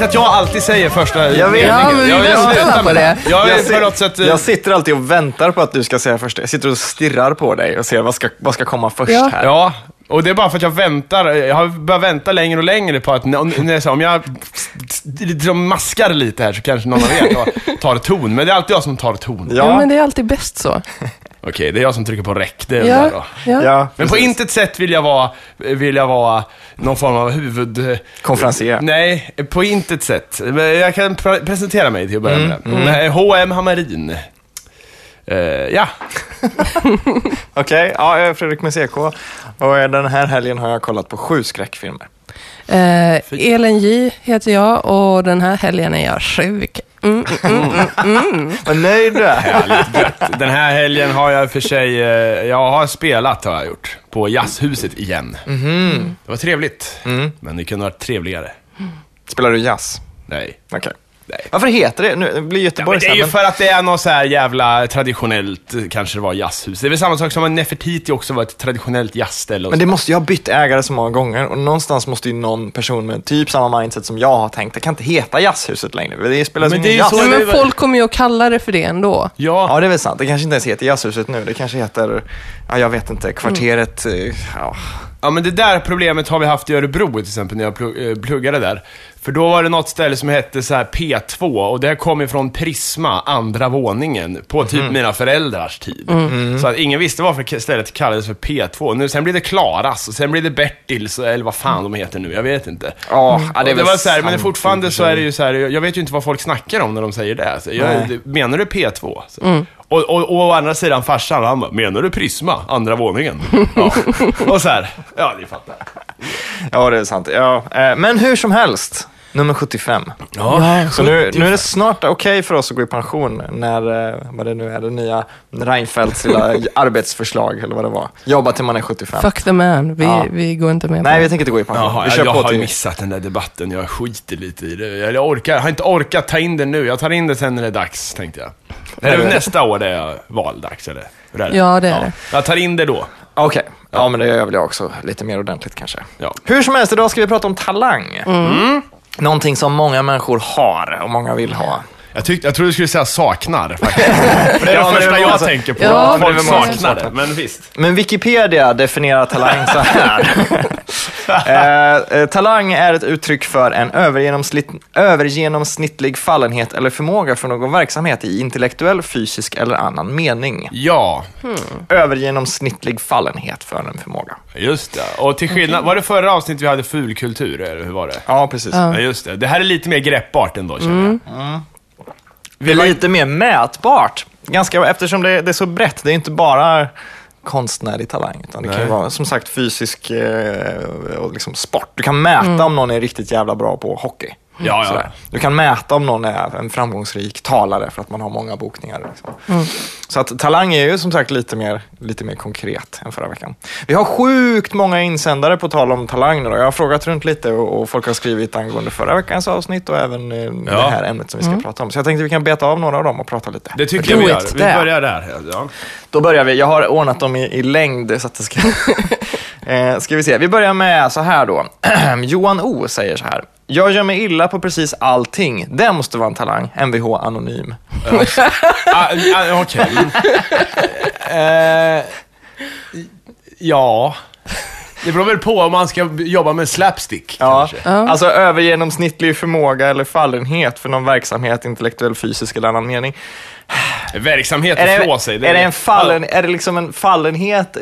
märkt att jag alltid säger första Jag vet. Ja, men vi Jag vill väntar sluta bara på med det. Jag är Jag, på något sätt... eh, jag sitter alltid och väntar på att du ska säga först. Jag sitter och stirrar på dig och ser vad ska, vad ska komma först Ja. här. Ja, och det är bara för att jag väntar. Jag har börjat vänta längre och längre på att om, när jag, om jag liksom maskar lite här så kanske någon av er tar, tar ton. Men det är alltid jag som tar ton. Ja, Ja, men det är alltid bäst så. Okej, det är jag som trycker på räck. Det är Ja, där då. ja. ja, Men på precis. intet sätt vill jag vara, vill jag vara någon form av huvud... Konferencier. Nej, på intet sätt. Men Jag kan pre- presentera mig till att börja Mm, med. Nej, H&M Hammarin. Eh, ja, Okej, ja, jag är Fredrik med CK och eh, den här helgen har jag kollat på sju skräckfilmer. Eh, Elin J heter jag och den här helgen är jag sjuk. Mm, mm, mm, mm, mm. Vad nöjd du är. härligt gött. Den här helgen har jag för sig, eh, jag har spelat har jag gjort. På Jazzhuset igen. Mhm. Det var trevligt. Mm. Men det kunde varit trevligare. Spelar du jazz? Nej. Okej. Nej. Varför heter det? Nu blir Ja, Göteborg men det är ju för att det är något så här jävla traditionellt, eh, kanske det var jazzhus. Det är väl samma sak som att Nefertiti också var ett traditionellt jazzställe. Men det måste ju ha bytt ägare så många gånger och någonstans måste ju någon person med typ samma mindset som jag har tänkt, det kan inte heta Jazzhuset längre. Det Men ju det är ingen jazz. så- Ja, men folk kommer ju att kalla det för det ändå. Ja, Ja, det är väl sant. Det kanske inte ens heter Jazzhuset nu. Det kanske heter, ja, jag vet inte, kvarteret, eh, ja. Ja, men det där problemet har vi haft i Örebro till exempel, när jag eh, pluggade där. För då var det något ställe som hette så här P2 och det kom ifrån Prisma, andra våningen, på typ mina föräldrars tid. Så att ingen visste varför stället kallades för P2. Nu, sen blir det Klaras och sen blir det Bertils, eller vad fan de heter nu, jag vet inte. Ja, Och det, väl var så här, men sant fortfarande så är det ju så här, jag vet ju inte vad folk snackar om när de säger det. Så jag, menar du P2? Så. Och, och, och å andra sidan farsan, han bara, menar du Prisma, andra våningen? Ja. Och så här, ja ni fattar. Ja, det är sant. Ja, eh, men hur som helst, nummer 75. Ja, Så nu, nu är det snart okej för oss att gå i pension när, eh, vad det nu är, det nya Reinfeldts lilla arbetsförslag, eller vad det var. Jobba till man är 75. Fuck the man, vi, Ja. vi går inte med på Nej, vi tänker inte gå i pension. Jaha, vi jag, kör jag på har till... missat den där debatten, jag skiter lite i det. Jag, orkar, har inte orkat ta in det nu, jag tar in det sen när det är dags, tänkte jag. Är det nästa år det är valdags, eller? Hur är det? Ja, det är det. Jag tar in det då. Okej, ja men det gör väl jag också lite mer ordentligt kanske. Ja. Hur som helst, idag ska vi prata om talang. Någonting som många människor har och många vill ha. Jag, tyckte, jag trodde du skulle säga saknar, faktiskt. För det är Ja, det första jag alltså- tänker på. Ja, folk saknar det, men visst. Men Wikipedia definierar talang så här. eh, eh, talang är ett uttryck för en övergenomsnitt, övergenomsnittlig fallenhet eller förmåga för någon verksamhet i intellektuell, fysisk eller annan mening. Ja, Övergenomsnittlig fallenhet för en förmåga. just det. Och till skillnad, var det förra avsnittet vi hade fulkultur, eller hur var det? Ja, precis. Ja, just det. Det här är lite mer greppbart ändå, känner jag. Det är lite mer mätbart. Ganska, eftersom det, det är så brett. Det är inte bara konstnärlig talang, utan det kan Nej. vara som sagt fysisk eh, och liksom sport. Du kan mäta om någon är riktigt jävla bra på hockey. Ja, ja. Du kan mäta om någon är en framgångsrik talare för att man har många bokningar. Liksom. Så att talang är ju som sagt lite mer, lite mer konkret än förra veckan. Vi har sjukt många insändare på tal om talang då. Jag har frågat runt lite och, och folk har skrivit angående förra veckans avsnitt och även eh, det Ja. här ämnet som vi ska prata om. Så jag tänkte vi kan beta av några av dem och prata lite. Det tycker jag vi gör. Vi börjar där. Ja. Då börjar vi. Jag har ordnat dem i, i längd så att det ska... eh, ska vi se. Vi börjar med så här då. Johan O säger så här. Jag gör mig illa på precis allting. Det måste vara en talang. Mvh anonym. Ah, ah, Okej. Eh, ja. Det beror väl på om man ska jobba med slapstick, Ja, kanske. alltså övergenomsnittlig förmåga eller fallenhet för någon verksamhet, intellektuell, fysisk eller annan mening. Verksamhet Är att det, slå sig. är det en fallen, är det liksom en fallenhet?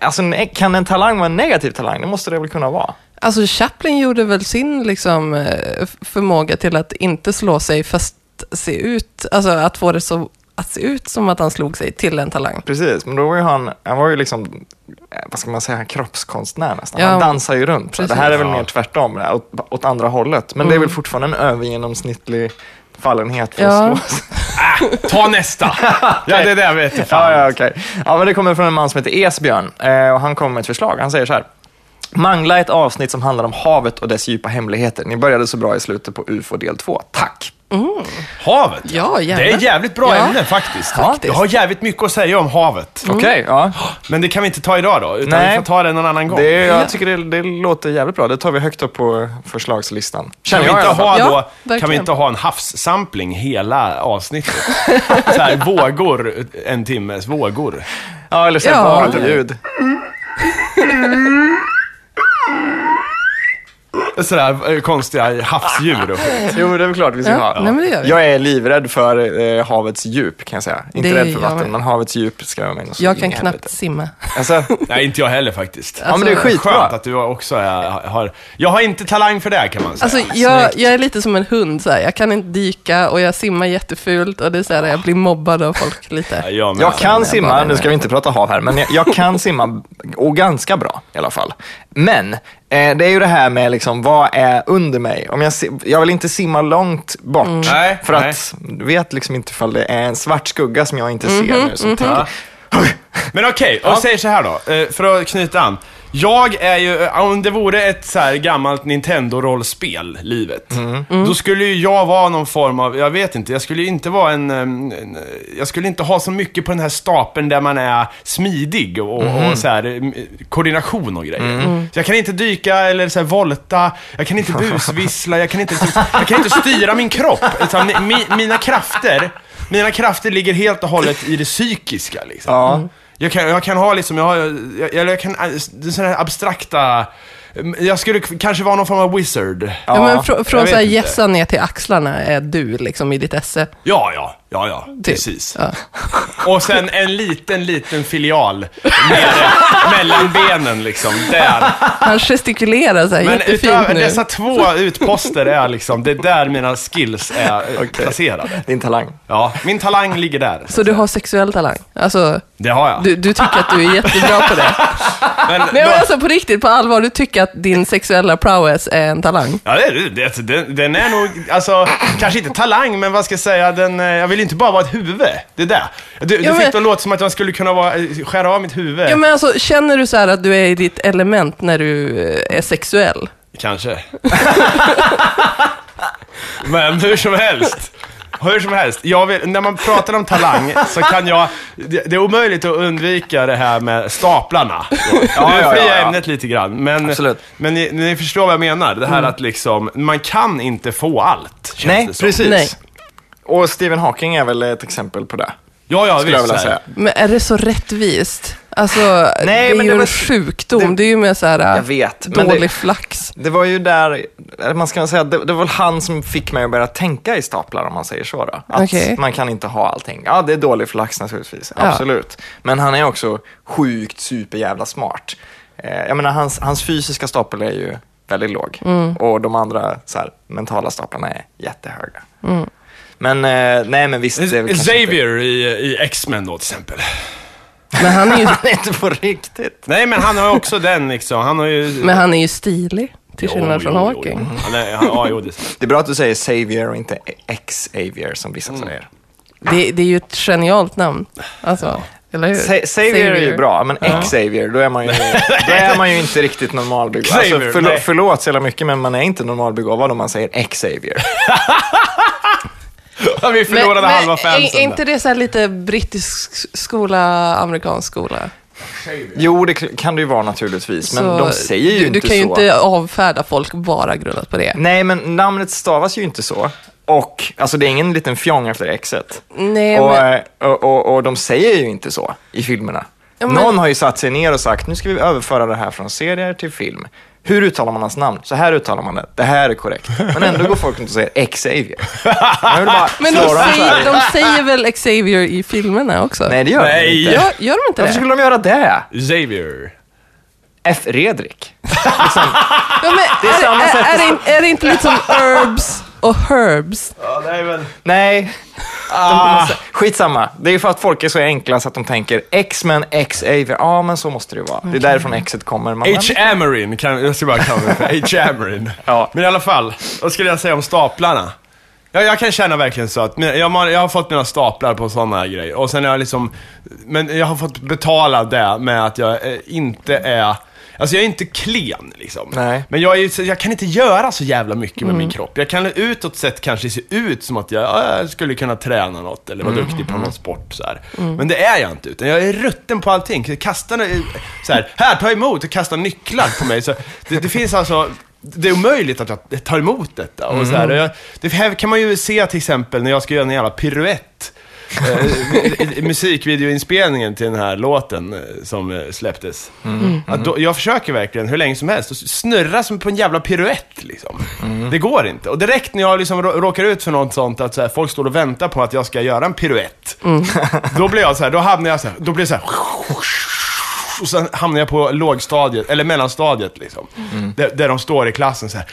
Alltså, kan en talang vara en negativ talang? Det måste det väl kunna vara? Alltså Chaplin gjorde väl sin liksom, eh, förmåga till att inte slå sig fast se ut, alltså att få det så, att se ut som att han slog sig till en talang. Precis, men då var ju han, han var ju liksom, eh, vad ska man säga, kroppskonstnär nästan. Ja, han dansar ju runt. Så Det här är väl Ja. mer tvärtom, här, åt, åt andra hållet. Men det är väl fortfarande en övergenomsnittlig fallenhet för Ja. att slå sig. Ta nästa! Ja, det där vet jag fan. Ja, ja, okej. Ja, men det kommer från en man som heter Esbjörn eh, och han kommer med ett förslag. Han säger så här. Mangla ett avsnitt som handlar om havet och dess djupa hemligheter. Ni började så bra i slutet på UFO del 2. Tack! Havet? Ja, gärna. Det är jävligt bra Ja. ämne faktiskt. Faktiskt. Jag har jävligt mycket att säga om havet. Okej, ja. Men det kan vi inte ta idag då, utan Nej. vi får ta det någon annan gång. Det, jag tycker det, det låter jävligt bra. Det tar vi högt upp på förslagslistan. Kan vi, inte ha Ja, då, kan verkligen. vi inte ha en havssampling hela avsnittet? så här, vågor, en timmes vågor. Ja, eller så Ja. valljud. Ah! Sådär eh, konstiga havsdjur och skit. Jo, det är väl klart vi ska Ja, ha. nej, men det gör vi. Jag är livrädd för eh, havets djup, kan jag säga. Inte Det rädd för jag vatten, med. men havets djup ska jag med något så Jag in kan i knappt helvete. simma. Alltså, Nej, inte jag heller faktiskt. ja, men det är Alltså, skitbra. Skönt att du också är, har... Jag har inte talang för det kan man säga. Alltså, jag, jag är lite som en hund, så här. jag kan inte dyka och jag simmar jättefult och det är så här, jag blir mobbad av folk lite. Ja, jag med. Jag kan jag simma, nu ska vi inte prata hav här, men jag, jag kan simma och ganska bra i alla fall. Men det är ju det här med liksom, vad är under mig? Om jag, jag vill inte simma långt bort, Mm. Nej, för nej. att du vet liksom inte ifall det är en svart skugga som jag inte ser Mhm, nu som tänker, Men okej, och säger så här då, eh, för att knyta an. Jag är ju, om det vore ett så här gammalt Nintendo-rollspel, livet, då skulle ju jag vara någon form av, jag vet inte, jag skulle ju inte vara en, en jag skulle inte ha så mycket på den här stapeln där man är smidig och, och så här, koordination och grejer. Så jag kan inte dyka eller så här volta, jag kan inte busvissla, jag kan inte, jag kan inte styra min kropp. Utan mi, mina krafter, mina krafter ligger helt och hållet i det psykiska liksom. ja. Jag kan, jag kan ha liksom, jag, har, jag, jag kan, det är sådana här abstrakta, jag skulle kanske vara någon form av wizard. Ja, men fr- från vet så här inte. gässa ner till axlarna är du liksom i ditt esse. Ja, ja, ja, ja, Typ. precis. Ja. Och sen en liten, liten filial nere mellan benen liksom, där. Han gestikulerar så här Men jättefint utöver nu. dessa två utposter är liksom, det är där mina skills är eh, placerade. Din talang. Ja, min talang ligger där. Så du har sexuell talang? Alltså, Det har jag. du, du tycker att du är jättebra på det? Men, Nej men alltså på riktigt, på allvar, du tycker att din sexuella prowess är en talang? Ja, det, är det, det, den, den är nog, alltså, kanske inte talang, men vad ska jag säga, den, eh, jag vill inte bara vara ett huvud. Det är det. Du, du Ja, fick men- det att låta som att man skulle kunna vara, eh, skära av mitt huvud. Ja men alltså, känner du så här att du är i ditt element när du eh, är sexuell? Kanske. men hur som helst. Hur som helst, jag vill, när man pratar om talang så kan jag, det, det är omöjligt att undvika det här med staplarna. Ja, ja, nu ja, friar ja. ämnet lite grann, men, Absolut. men ni, ni förstår vad jag menar. Det här att liksom, man kan inte få allt, känns Nej, det som. precis. Nej. Och Stephen Hawking är väl ett exempel på det, Ja, ja, skulle jag visst. här. säga. Men är det så rättvist? Alltså, Nej, det är men ju det en var- sjukdom. det- Det, är ju mer så här Jag vet, dålig det- flax. Det var ju där, man ska säga, det, det var väl han som fick mig att börja tänka i staplar om man säger så då. Att Okej. man kan inte ha allting. Ja, det är dålig flax naturligtvis, Ja. absolut. Men han är också sjukt superjävla smart. Eh, jag menar, hans, hans fysiska stapel är ju väldigt låg. Mm. Och de andra så här, mentala staplarna är jättehöga. Mm. Men eh, nej, men visst. Xavier i, i X-Men då till exempel. Men han är ju, Han är inte på riktigt. Nej, men han har ju också den liksom. Han har ju... men han är ju stilig, till skillnad Jo, från jo, jo, Hawking. jo. Ja, jo, det Det är bra att du säger Savior och inte X-Avior som vissa Mm. säger. Det, det är ju ett genialt namn. Alltså, eller hur? Sa- Savior är ju bra, men X-Savior, då är man ju, då är man ju inte riktigt normalbegåvad. Alltså, Xavier, förlåt, nej. förlåt så jävla mycket, men man är inte normalbegåvad om man säger X-Savior. Vi förlorade halva är, fansen är inte det så lite brittisk skola, amerikansk skola? Jo, det kan det ju vara naturligtvis, men Så de säger ju du, inte Du kan ju så. inte avfärda folk bara grundat på det. Nej, men namnet stavas ju inte så. Och, alltså det är ingen liten fjong efter Xet. Nej, Och, men, eh, och, och, och de säger ju inte så i filmerna. Ja, men- Någon har ju satt sig ner och sagt, nu ska vi överföra det här från serier till film. Hur uttalar man hans namn? Så här uttalar man det. Det här är korrekt. Men ändå går folk runt och säger Xavier. Men de, säger, de säger väl Xavier i filmerna också? Nej, det gör de Nej. inte. Gör, gör de inte Varför det? skulle de göra det? Xavier. F. Redrik. Ja, men Det är är, samma sätt är, det, inte- är det inte lite som herbs och herbs? Ja, är väl... Nej. De, skitsamma. Det är för att folk är så enkla så att de tänker X-Men, X-Avier. Ja, men så måste det ju vara. Det är därifrån X-et kommer. Man, H. Amarin, kan, jag ska bara kalla mig för H. Amarin. Ja. Men i alla fall, vad skulle jag säga om staplarna? Jag, jag kan känna verkligen så att jag, har- jag har fått mina staplar på sådana här grejer. Och sen har jag liksom, men jag har fått betala det med att jag eh, inte är Alltså jag är inte klen liksom. Nej. Men jag, är, jag kan inte göra så jävla mycket med min kropp. Jag kan utåt sett kanske se ut som att jag, ja, jag skulle kunna träna något eller vara duktig på någon sport så här. Men det är jag inte, utan jag är rutten på allting. Kastar så här, här, ta emot och kasta nycklar på mig. Så det, det finns alltså, det är omöjligt att jag tar emot detta. Och så här, jag, det här kan man ju se till exempel när jag ska göra en jävla piruett. Eh, musikvideoinspelningen till den här låten eh, som eh, släpptes. Att då, jag försöker verkligen hur länge som helst att snurra som på en jävla piruett liksom. Det går inte. Och direkt när jag liksom rå- råkar ut för något sånt att så här, folk står och väntar på att jag ska göra en piruett. Då blir jag så här, då hamnar jag så här, då blir det så här och sen hamnar jag på lågstadiet, eller mellanstadiet liksom. Där, där de står i klassen så här.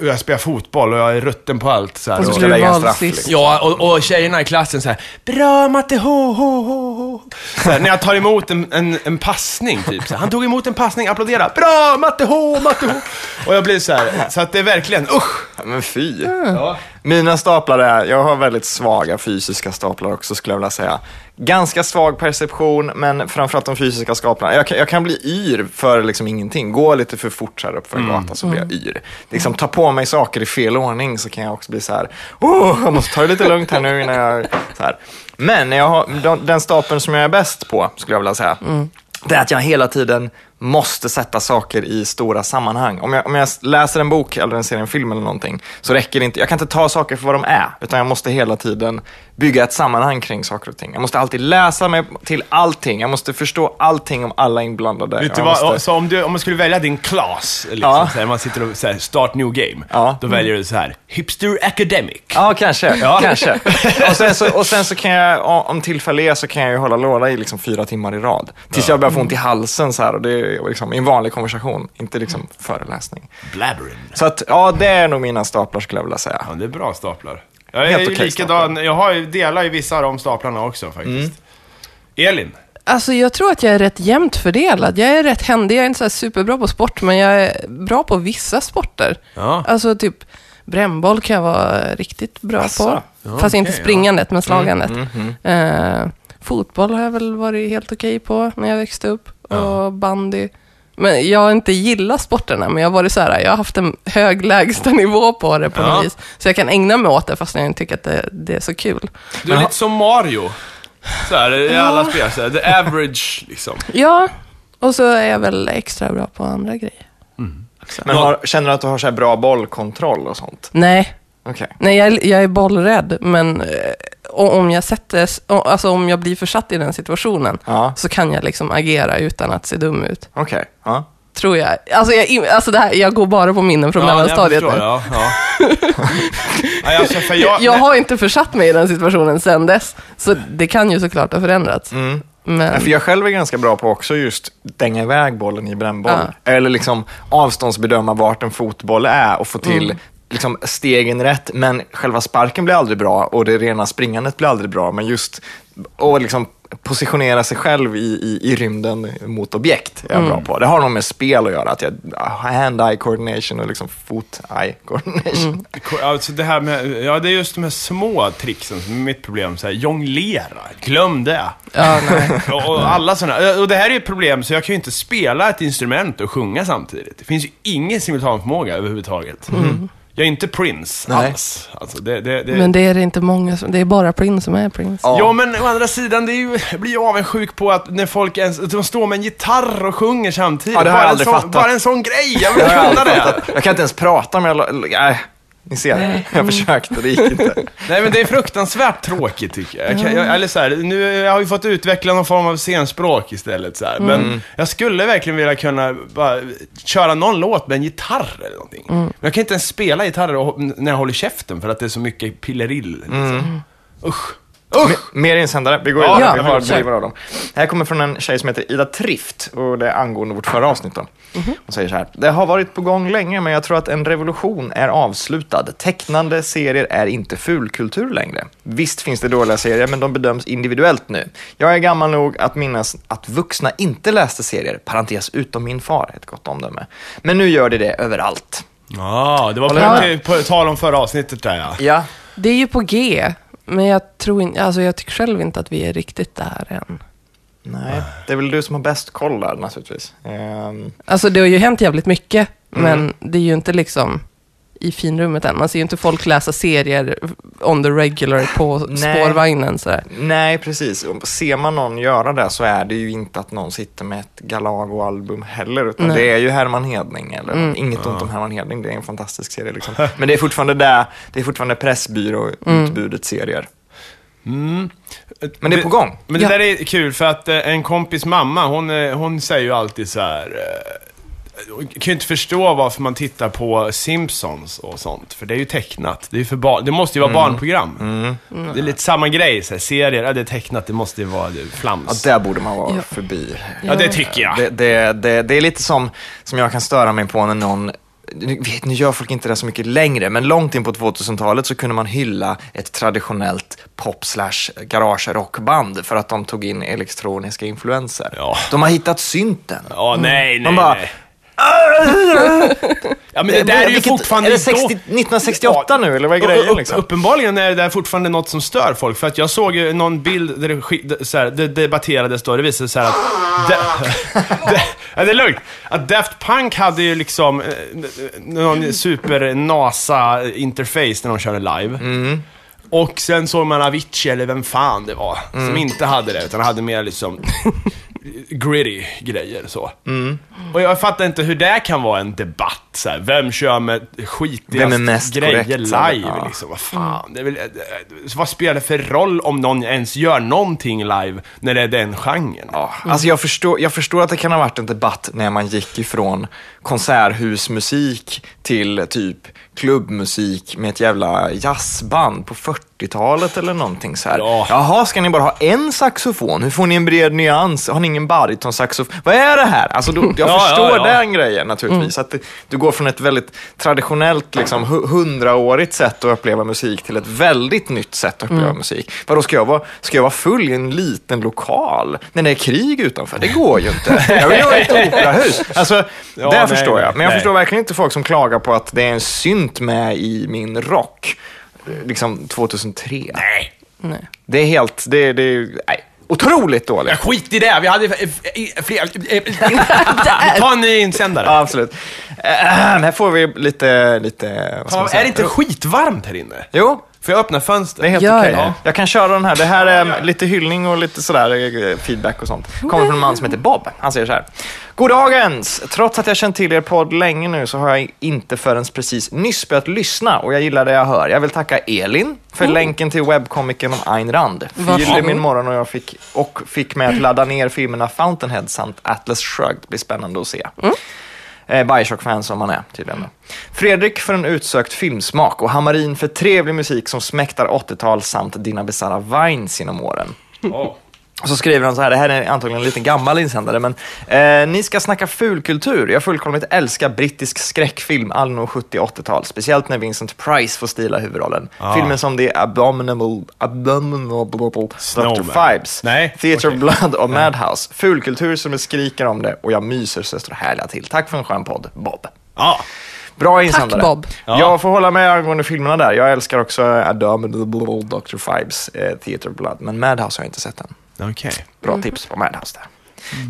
och Jag spelar fotboll och jag är rutten på allt. Så här, Och så blir du lägga en vald straff, sist. liksom. Ja, och, och tjejerna i klassen så här, bra matte, ho, ho, ho, ho. Så här, när jag tar emot en, en, en passning, typ. Så här, han tog emot en passning, applådera, bra matte, ho, matte, ho. Och jag blir så här, så att det är verkligen, usch. Men fy. Ja. Mina staplar är, jag har väldigt svaga fysiska staplar också skulle jag vilja säga. Ganska svag perception, men framförallt de fysiska staplarna. Jag kan, jag kan bli yr för liksom ingenting. Gå lite för fort så här upp för en gata så blir jag yr. Liksom ta på mig saker i fel ordning så kan jag också bli så här, oh, jag måste ta det lite lugnt här nu innan jag... Så här. Men jag har, den- stapeln som jag är bäst på, skulle jag vilja säga, det är att jag hela tiden måste sätta saker i stora sammanhang. Om jag, om jag läser en bok eller en ser en film eller någonting så räcker det inte. Jag kan inte ta saker för vad de är, utan jag måste hela tiden bygga ett sammanhang kring saker och ting. Jag måste alltid läsa mig till allting. Jag måste förstå allting om alla inblandade. Vet du vad, måste... så om du, om man skulle välja din class, liksom, Ja. här, man sitter och så här, start new game, Ja. då väljer du så här, hipster academic. Ja, kanske. Ja. kanske. Och, sen så, och sen så kan jag, om tillfälle är, så kan jag ju hålla låda i liksom fyra timmar i rad. Tills jag börjar få ont i halsen så här, och det är liksom en vanlig konversation, inte liksom föreläsning. Blabbering. Så att, ja, det är nog mina staplar skulle jag vilja säga. Ja, det är bra staplar. Jag är Helt okej likadan, jag har ju, delar ju vissa av de staplarna också faktiskt. Elin? Alltså jag tror att jag är rätt jämnt fördelad. Jag är rätt händig. Jag är inte så här superbra på sport, men jag är bra på vissa sporter. Ja. Alltså typ brännboll kan jag vara riktigt bra Asså? på. Ja, Fast inte okej, springandet, men slagandet. Mm, Eh, fotboll har jag väl varit helt okej på när jag växte upp. Och bandy. Men jag har inte gillat sporterna, men jag har varit så här, jag har haft en hög lägstanivå på det på Ja. något vis. Så jag kan ägna mig åt det fast jag inte tycker att det, det är så kul. Du är lite som Mario. Så här, i alla spel, så här, the average liksom. Ja, och så är jag väl extra bra på andra grejer. Men har, känner du att du har så här bra bollkontroll och sånt? Nej, Okej. Nej, jag, är- jag är bollrädd, men eh, om jag, sätter, alltså om jag blir försatt i den situationen Ja, så kan jag liksom agera utan att se dum ut. okej. Ja. Tror jag. Alltså, jag, alltså det här, jag går bara på minnen från mellanstadiet jag nu. förstår, ja, ja. ja, alltså, för jag, Jag har inte försatt mig i den situationen sedan dess, så det kan ju såklart ha förändrats. Mm. Men, Ja, För jag själv är ganska bra på också just dänga iväg bollen i brännboll. Eller liksom avståndsbedöma vart en fotboll är och få till Mm. liksom stegen rätt. Men själva sparken blir aldrig bra och det rena springandet blir aldrig bra. Men just att liksom positionera sig själv i, i, i rymden mot objekt är jag Mm. bra på. Det har nog med spel att göra. Att jag hand-eye coordination och liksom fot-eye coordination. Mm. Alltså det här med, ja det är just de här små tricksen som är mitt problem. Så här, jonglera, glöm det. ja, nej. Och, och alla sådana. Och det här är ju ett problem, så jag kan ju inte spela ett instrument och sjunga samtidigt. Det finns ju ingen simultanförmåga överhuvudtaget. Jag är inte Prince Nej. alls. Alltså, det, det, det... Men det är det inte många som, det är bara Prince som är Prince. Ja. Ja, men å andra sidan, det är ju, jag blir ju avundsjuk på att när folk ens, de står med en gitarr och sjunger samtidigt. Ja, det har bara, jag en aldrig sån, fattat. bara en sån grej, jag vill kunna det. jag kan inte ens prata med alla... Nej, ni ser. Jag försökte, det gick inte. Nej, men det är fruktansvärt tråkigt tycker jag. jag, kan, jag eller så här, nu, jag har ju fått utveckla någon form av scenspråk istället. Så här. Men jag skulle verkligen vilja kunna bara köra någon låt med en gitarr eller någonting. Men jag kan inte ens spela gitarr och, när jag håller käften för att det är så mycket pillerill. Liksom. Usch. Usch! Mer insändare, vi går Ja, vidare. ja, vi har kör. driver av dem. Det här kommer från en tjej som heter Ida Trift och det är angående vårt förra avsnitt. Då. Hon säger så här. Det har varit på gång länge men jag tror att en revolution är avslutad. Tecknande serier är inte fulkultur längre. Visst finns det dåliga serier men de bedöms individuellt nu. Jag är gammal nog att minnas att vuxna inte läste serier, parentes utom min far, ett gott omdöme. Men nu gör de det överallt. Ja, det var Håller på, på, tal om förra avsnittet där ja. Ja, Det är ju på G, men jag tror inte, alltså jag tycker själv inte att vi är riktigt där än. Nej, det är väl du som har bäst koll där naturligtvis. Ehm, Alltså det har ju hänt jävligt mycket, men det är ju inte liksom i finrummet än. Man ser ju inte folk läsa serier on the regular på Nej. spårvagnen sådär. nej, precis. Ser man någon göra det så är det ju inte att någon sitter med ett Galago-album heller, utan Nej. det är ju Herman Hedning. Eller Mm. Inget ont om Herman Hedning, det är en fantastisk serie. Liksom. Men det är fortfarande det, det är fortfarande Pressbyrå-utbudet serier. Mm. Men det är på gång. Men det Ja. där är kul för att eh, en kompis mamma, hon, eh, hon säger ju alltid så här. Hon kan ju inte förstå varför man tittar på Simpsons och sånt. För det är ju tecknat. Det, är för barn. det måste ju vara barnprogram. Mm. Det är lite samma grej. Så här, serier, ja, det är tecknat, det måste ju vara det, Ja, flams. där borde man vara Ja. förbi. Ja, det tycker jag. Det, det, det, det är lite som, som jag kan störa mig på när någon nu vet, nu gör folk inte det så mycket längre, men långt in på 2000-talet så kunde man hylla ett traditionellt pop slash garage rockband för att de tog in elektroniska influenser. Ja. De har hittat synten. Ja, nej, nej, Man bara, nej. Ja, men det där är ju Vilket- fortfarande Är det 60, då- 1968 nu, eller vad är grejen? Upp- Liksom? Uppenbarligen är det där fortfarande något som stör folk. För att jag såg ju någon bild där det, det- så här, det debatterades då, det visade sig att... De, de, ja, det är lugnt. Att Daft Punk hade ju liksom eh, någon super NASA-interface när de körde live. Mm. Och sen såg man Avicii, eller vem fan det var, Mm. som inte hade det, utan hade mer liksom gritty grejer så. Mm. Och jag fattar inte hur det kan vara en debatt. Så här. Vem kör med skitigast grejer korrekt, live? ja. Liksom. Vad fan? Det väl, eh, vad spelar det för roll om någon ens gör någonting live när det är den genren? Ja, alltså jag, förstår, jag förstår att det kan ha varit en debatt när man gick ifrån konserthusmusik till typ klubbmusik med ett jävla jazzband på 40-talet eller någonting så här. Ja. Jaha, ska ni bara ha en saxofon? Hur får ni en bred nyans? Har ni ingen baritonsaxofon? Vad är det här? Alltså, då, jag Ja, förstår ja, ja. den grejen naturligtvis. Att det, du går från ett väldigt traditionellt, liksom, hu- hundraårigt sätt att uppleva musik till ett väldigt nytt sätt att uppleva musik. Vadå, ska jag, vara, ska jag vara full i en liten lokal när det är krig utanför? Det går ju inte. Jag vill i ett operahus. Alltså, Ja, nej, förstår jag. Men jag nej. förstår verkligen inte folk som klagar på att det är en synt med i min rock. Liksom 2003. Nej. Nej. Det är helt, det, det är, nej, otroligt dåligt. Jag skit i det, vi hade fler... Ta en ny insändare. Ja, absolut. Äh, här får vi lite, lite, vad ska man säga? är det inte skitvarmt här inne? Jo, Får jag öppna fönstret? det är helt Gör okej. det. Jag kan köra den här. Det här är lite hyllning och lite sådär eh, feedback och sånt. Kommer från en man som heter Bob. Han säger så här. Goddagens! Trots att jag känt till er podd länge nu så har jag inte förrän precis nyss börjat lyssna och jag gillar det jag hör. Jag vill tacka Elin för länken till webbkomikern om Ayn Rand. Förgyllde min morgon och jag fick, och fick med att ladda ner filmerna Fountainhead samt Atlas Shrugged. Det blir spännande att se. Eh, Bioshock-fan som man är tydligen. då. Fredrik för en utsökt filmsmak och Hamarin för trevlig musik som smäktar 80-tal samt dina bisarra vines genom åren. Oh. Och så skriver han så här, det här är antagligen en lite gammal insändare, men eh, ni ska snacka fulkultur. Jag fullkomligt älskar brittisk skräckfilm, anno 70 80-tal. Speciellt när Vincent Price får stila huvudrollen. Ah. Filmer som The Abominable, Abominable Dr. Snowman. Fibes, Nej, Theatre of Blood och Madhouse. Fulkultur som det skriker om det och jag myser så står härliga till. Tack för en skön podd, Bob. Ja. Bra insändare. Bob. Ja. Jag får hålla med angående filmerna där. Jag älskar också Abominable Dr. Fibes, eh, Theatre of Blood, men Madhouse har jag inte sett än. Okej. Bra tips på Madhouse där.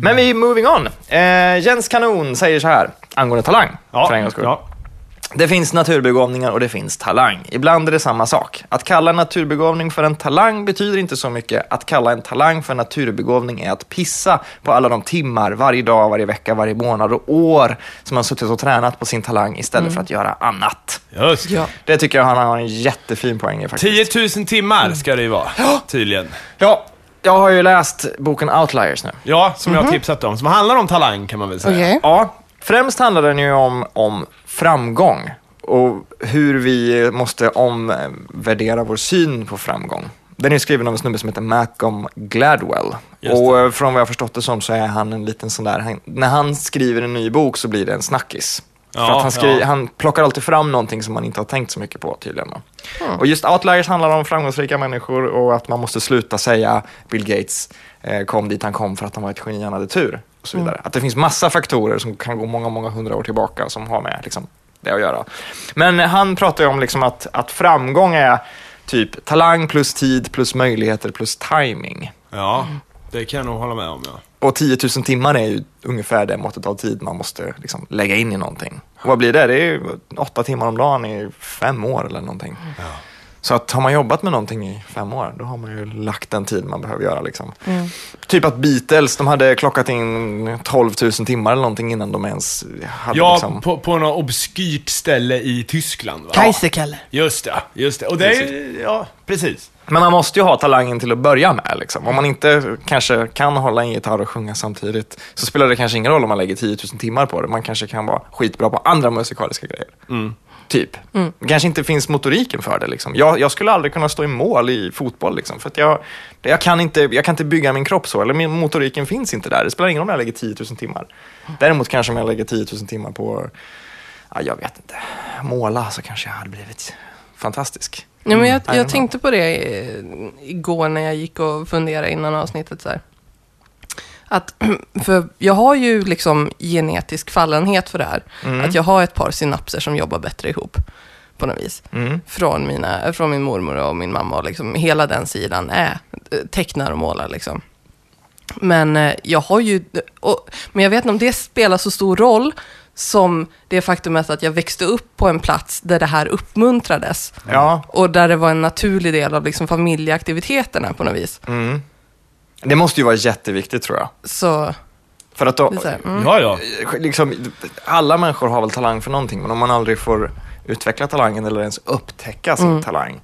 Men vi moving on. Eh, Jens Kanon säger så här, angående talang, för en gångs skull. ja. Det finns naturbegåvningar och det finns talang. Ibland är det samma sak. Att kalla en naturbegåvning för en talang betyder inte så mycket. Att kalla en talang för en naturbegåvning är att pissa på alla de timmar, varje dag, varje vecka, varje månad och år som man suttit och tränat på sin talang istället för att göra annat. Just Ja. Det tycker jag han har en jättefin poäng i faktiskt. 10 000 timmar ska det ju vara, tydligen. Ja, jag har ju läst boken Outliers nu. Ja, som jag har tipsat om. Som handlar om talang kan man väl säga. Okej. Ja, främst handlar den ju om, om framgång och hur vi måste omvärdera vår syn på framgång. Den är skriven av en snubbe som heter Malcolm Gladwell. Just det. Och eh, från vad jag har förstått det som så är han en liten sån där, han, när han skriver en ny bok så blir det en snackis. För att han, skri, ja. han plockar alltid fram någonting som man inte har tänkt så mycket på tydligen. då. Och just Outliers handlar om framgångsrika människor och att man måste sluta säga Bill Gates eh, kom dit han kom för att han var ett geni, han hade tur. Och så vidare. Att det finns massa faktorer som kan gå många, många hundra år tillbaka som har med liksom, det att göra. Men han pratar om liksom att, att framgång är typ talang plus tid plus möjligheter plus timing. Ja. Det kan jag nog hålla med om, ja. Och 10 000 timmar är ju ungefär det måttet av tid man måste liksom lägga in i någonting. Och vad blir det? Det är åtta timmar om dagen i fem år eller någonting. Så att har man jobbat med någonting i fem år, då har man ju lagt den tid man behöver göra. Liksom. Typ att Beatles, de hade klockat in 12 000 timmar eller någonting innan de ens hade Ja, liksom... på, på något obskyrt ställe i Tyskland, va? Kaiserkalle. Just det, just det. Och det är ju, ja, precis. Men man måste ju ha talangen till att börja med. Liksom. Om man inte kanske kan hålla en gitarr och sjunga samtidigt så spelar det kanske ingen roll om man lägger 10 000 timmar på det. Man kanske kan vara skitbra på andra musikaliska grejer. Typ. Det kanske inte finns motoriken för det. Liksom. Jag, jag skulle aldrig kunna stå i mål i fotboll. Liksom, för att jag, jag, kan inte, jag kan inte bygga min kropp så. Eller min motoriken finns inte där. Det spelar ingen roll om jag lägger 10 000 timmar. Däremot kanske om jag lägger 10 000 timmar på, ja, jag vet inte, måla så kanske jag hade blivit fantastisk. Ja, men jag, don't jag tänkte på det eh, igår när jag gick och funderade innan avsnittet. Så här. Att, för jag har ju liksom genetisk fallenhet för det här. Att jag har ett par synapser som jobbar bättre ihop på något vis. Mm. Från, mina, från min mormor och min mamma. Och liksom hela den sidan är eh, tecknar och målar. Liksom. Men eh, jag har ju, och, men jag vet inte om det spelar så stor roll som det faktumet att jag växte upp på en plats där det här uppmuntrades. Ja, Och där det var en naturlig del av liksom familjeaktiviteterna på något vis. Mm. Det måste ju vara jätteviktigt tror jag. Så, För att då, här, mm. Ja, ja. liksom, alla människor har väl talang för någonting, men om man aldrig får utveckla talangen eller ens upptäcka sin Mm. talang.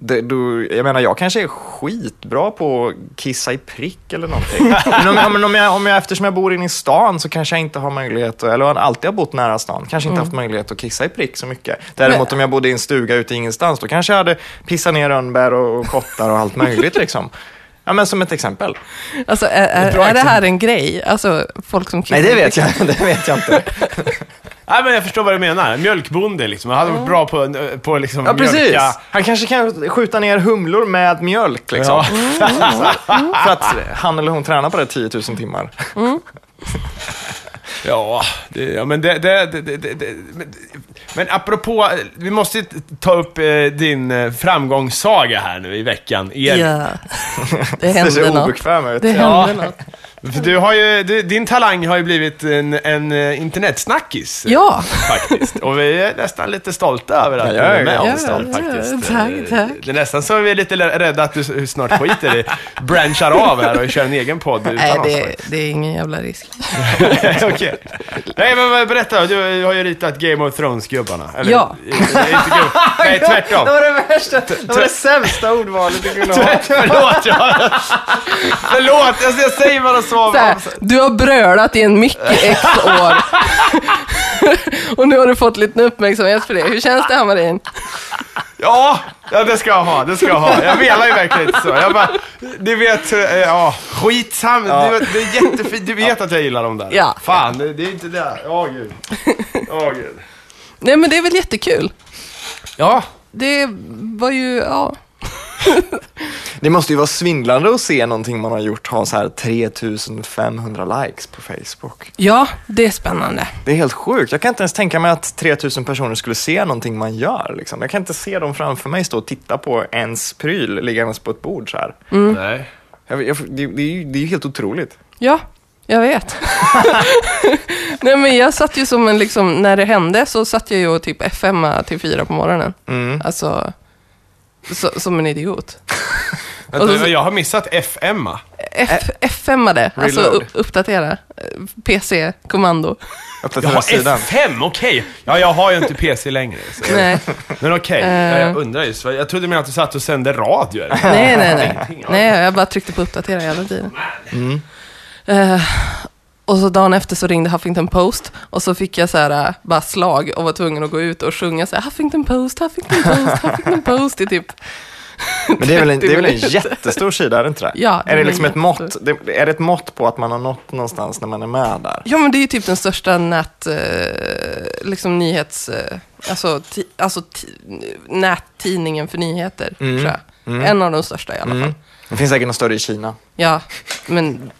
Det, då, jag menar, jag kanske är skitbra på att kissa i prick eller någonting. men om, men om, jag, om jag, eftersom jag bor inne i stan så kanske jag inte har möjlighet, eller har alltid har bott nära stan, kanske inte haft möjlighet att kissa i prick så mycket. Däremot om jag bodde i en stuga ute i ingenstans, då kanske jag hade pissat ner rönnbär och, och kottar och allt möjligt liksom. Ja, men som ett exempel. alltså, är, är, är det här en grej? Alltså, folk som Nej, det vet jag, det vet jag inte. Nej, men jag förstår vad du menar. Mjölkbonde liksom. Han hade varit bra på, på liksom Ja, precis. mjölka. Han kanske kan skjuta ner humlor med mjölk. Liksom. Ja. För att han eller hon tränar på det 10 000 timmar. Ja, det, ja men det... det, det, det, det, det men, men apropå, vi måste ju ta upp eh, din eh, framgångssaga här nu i veckan. Igen. Ja, det Det hände ser något. obekväm ut. Det Ja. hände något. För du har ju, du, din talang har ju blivit en, en eh, internetsnackis. eh, Ja, Faktiskt. Och vi är nästan lite stolta över att Ja, du är med ja, oss ja, stolt faktiskt. tack, Eh, tack. Det är nästan så vi är lite rädda att du snart skiter i, branchar av här och kör en egen podd utan nej oss. det, det är ingen jävla risk. Okej. Nej, men vad- berätta. Du har ju ritat Game of Thrones-gubbarna. Eller, Ja. eh, nej, tvärtom. Det var det värsta, det var det sämsta ordvalet du kunde ha. Förlåt, jag... Förlåt, jag, jag säger bara så. Så här, du har brölat i en mick i x år. och nu har du fått lite uppmärksamhet för det. Hur känns det, Hammarin? Ja, ja, det ska jag ha. Det ska jag ha. Jag menar ju verkligen inte så. Jag bara, du vet, eh, ja, skitsam. Ja. Du, det är jättefint. Du vet att jag gillar dem där. Ja. Fan, det, det är inte det. Ja, gud. Ja, gud. Nej, men det är väl jättekul. Ja. Det var ju, ja. Det måste ju vara svindlande att se någonting man har gjort ha så här 3500 likes på Facebook. Ja, det är spännande. Det är helt sjukt. Jag kan inte ens tänka mig att 3000 personer skulle se någonting man gör. Liksom. Jag kan inte se dem framför mig stå och titta på ens pryl liggandes på ett bord så här. Nej. Jag, jag, det, det, är ju, det är ju helt otroligt. Ja, jag vet. Nej, men jag satt ju som en, liksom, när det hände så satt jag ju och typ FM till fyra på morgonen. Mm. Alltså, så, som en idiot. Vänta, så- jag har missat FM. F, FM-ade, alltså Reload. uppdatera. PC-kommando. Uppdatera Jaha, sidan. F5, okej. Ja, jag har ju inte PC längre. Så. Nej, Men okej, Eh. ja, jag undrar just. Jag trodde mer att du satt och sände radio. eller? nej, nej, nej. Nej, jag bara tryckte på uppdatera hela tiden. Eh, och så dagen efter så ringde Huffington Post och så fick jag så här, eh, bara slag och var tvungen att gå ut och sjunga så här, Huffington Post, Huffington Post, Huffington Post i typ Men det är väl en, det är väl en 30 minuter. jättestor sida, är det inte det? Ja, är det liksom ett mått, det, är det ett mått på att man har nått någonstans när man är med där? Ja, men det är ju typ den största nät, eh, liksom nyhets, eh, alltså, ti, alltså ti, nättidningen för nyheter, Mm. tror jag. Mm. En av de största i alla fall. Mm. Det finns säkert något större i Kina. Ja, men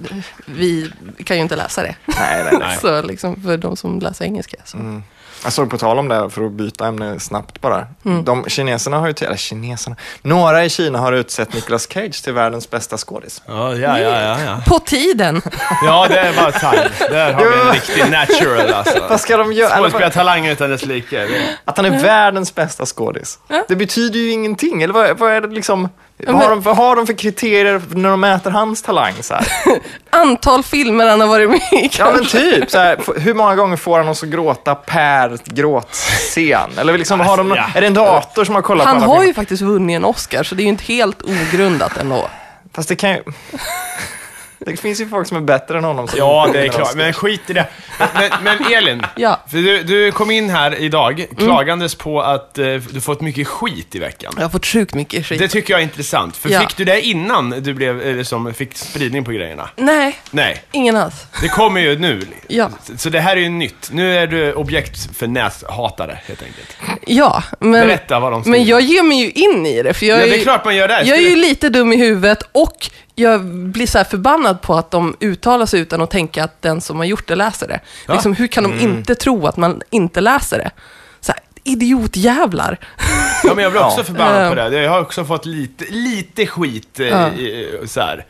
vi kan ju inte läsa det. Nej, nej, nej. Så liksom för de som läser engelska. Så. Mm. Jag såg på tal om det, för att byta ämne snabbt bara. Mm. De kineserna har ju, till, eller kineserna, några i Kina har utsett Nicolas Cage till världens bästa skådis. Ja, ja, ja, ja. Ja, På tiden! ja det är bara time. Där har vi en riktig natural alltså. Vad ska de göra? Skådespelartalang utan dess like. Att han är världens bästa skådis. Det betyder ju ingenting. Eller vad, vad är det liksom? Vad har, de, vad har de för kriterier när de mäter hans talang? Så här? Antal filmer han har varit med i Ja men kanske. typ, så här, hur många gånger får han oss att gråta per gråtscen? Eller liksom, har de, Alltså, är det en dator som har kollat Han på alla har filmer? ju faktiskt vunnit en Oscar, så det är ju inte helt ogrundat ändå. Fast det kan ju... Det finns ju folk som är bättre än honom. Ja, det är klart. Men skit i det. Men, men Elin, Ja. För du, du kom in här idag klagandes på att eh, du fått mycket skit i veckan. Jag har fått sjukt mycket skit. Det tycker jag är intressant. För Ja. fick du det innan du blev, eller som fick spridning på grejerna? Nej, Nej, ingen alls. det kommer ju nu. Ja. Så det här är ju nytt. Nu är du objekt för näshatare, helt enkelt. Ja, men, Berätta vad de skriver. men jag ger mig ju in i det. För jag Ja, det ju- är klart man gör det. Jag är ju lite dum i huvudet och jag blir så förbannad på att de uttalar sig utan att tänka att den som har gjort det läser det. Ja. Liksom, hur kan de inte tro att man inte läser det? Så här, idiotjävlar. Ja, men jag blir också Ja. förbannad på det. Jag har också fått lite, lite skit, eh, Ja. så här.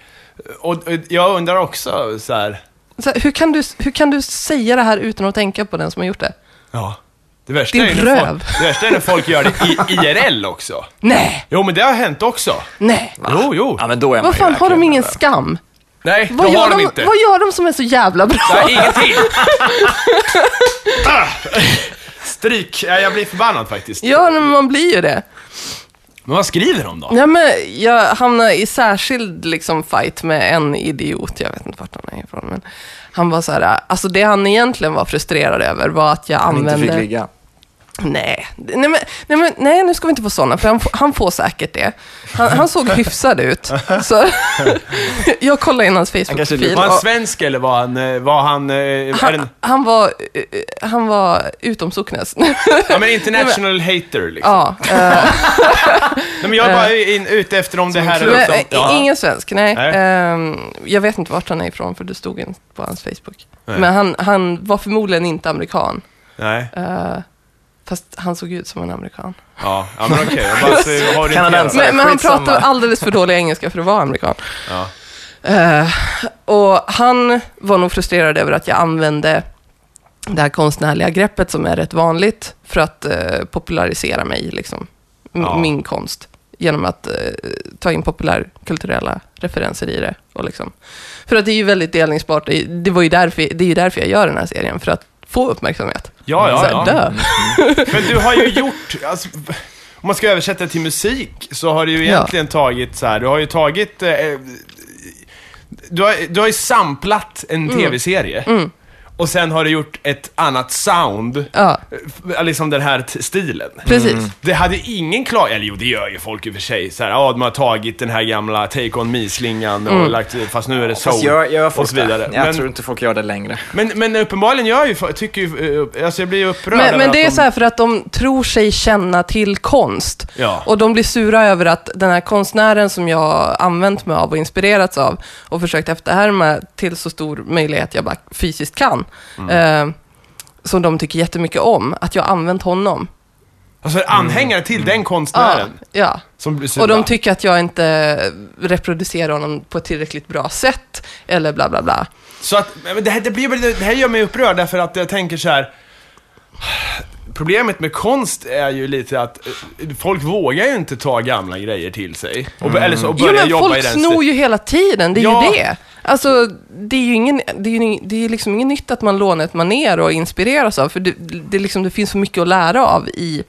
Och, jag undrar också så här. Så här, hur, kan du, hur kan du säga det här utan att tänka på den som har gjort det? Ja. Det värsta, Din är när röv. folk, det värsta är när folk gör det i IRL också. Nej, Jo, men det har hänt också. nej. Jo, jo. Ja, men då är man Vad fan, har de ingen skam? Nej, Vad det gör, har de de, inte. vad gör de som är så jävla bra? Nej, ingenting. ah. Stryk. Ja, jag blir förbannad faktiskt. Ja, men man blir ju det. Men vad skriver de då? Ja, men jag hamnade i särskild liksom, fight med en idiot, jag vet inte vart han är ifrån, men han var så här, alltså det han egentligen var frustrerad över var att jag Han inte använde... fick ligga. Nej, nej, men, nej, men, nej, nu ska vi inte få sådana, för han, får- han får säkert det. Han, han såg hyfsad ut. Så, jag kollade in hans Facebook-profil. Var han svensk eller var han... eh, Var han, eh, Han, han, var, eh, han var utom socknes. ja, men international hater liksom. ja, eh, Nej, men jag är bara in, ute efter om det här är men, liksom, ja. ingen svensk, nej. Nej. Ehm, jag vet inte vart han är ifrån, för det stod inte på hans Facebook. Nej. Men han, han var förmodligen inte amerikan. Nej, Eh, fast han såg ut som en amerikan. ja, ja men okej. Jag bara så orienterar. Kanadensare. Men, men han pratade alldeles för dålig engelska för att vara amerikan. Ja. Eh, och han var nog frustrerad över att jag använde det här konstnärliga greppet som är rätt vanligt för att eh, popularisera mig, liksom. Ja. Min konst. Genom att eh, ta in populärkulturella referenser i det. Och liksom. För att det är ju väldigt delningsbart. Det, det, var ju därför, det är ju därför jag gör den här serien, för att få uppmärksamhet. Ja, ja, Så här, ja. Dö. Men du har ju gjort, alltså, om man ska översätta till musik, så har du ju Ja. egentligen tagit så här, du har ju tagit, eh, du, har, du har ju samplat en Mm. tv-serie. Och sen har du gjort ett annat sound, Ja, eh, liksom den här stilen. precis. Det hade ingen klar, eller jo det gör ju folk i och för sig. Så här, ja, de har tagit den här gamla Take On Me-slingan och Mm. lagt, fast nu är det soul gör folk och så vidare. Jag Men, tror inte folk gör det längre. men, men uppenbarligen gör ju, tycker ju, eh, alltså jag blir ju upprörd Men, men det är de, så här för att de tror sig känna till konst. Ja. Och de blir sura över att den här konstnären som jag har använt mig av och inspirerats av och försökt efterhärma till så stor möjlighet jag bara fysiskt kan. Mm. Eh, som de tycker jättemycket om, att jag har använt honom. Alltså anhängare till den Ja, konstnären. ja. Som blir sura. Och de tycker att jag inte reproducerar honom på ett tillräckligt bra sätt, eller bla bla bla. Så att, men det här, det, blir, väl- det här gör mig upprörd därför att jag tänker så här. Problemet med konst är ju lite att eh, folk vågar ju inte ta gamla grejer till sig. Och, Eller så och Jo, börja men jobba folk i den snor ju hela tiden, det är Ja. ju det. Alltså, det är ju ingen, det är det är liksom inget nytt att man lånar ett maner och inspireras av, för det, det, liksom, det finns så mycket att lära av i,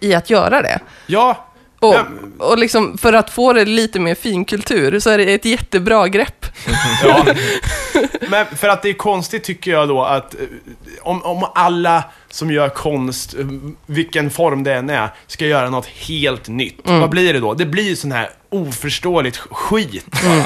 i att göra det. Ja. Och, och liksom, för att få det lite mer finkultur så är det ett jättebra grepp. ja. Men för att det är konstigt tycker jag då att eh, om, om alla som gör konst, eh, vilken form det än är, ska göra något helt nytt. Mm. Vad blir det då? Det blir ju sån här oförståeligt skit. Mm.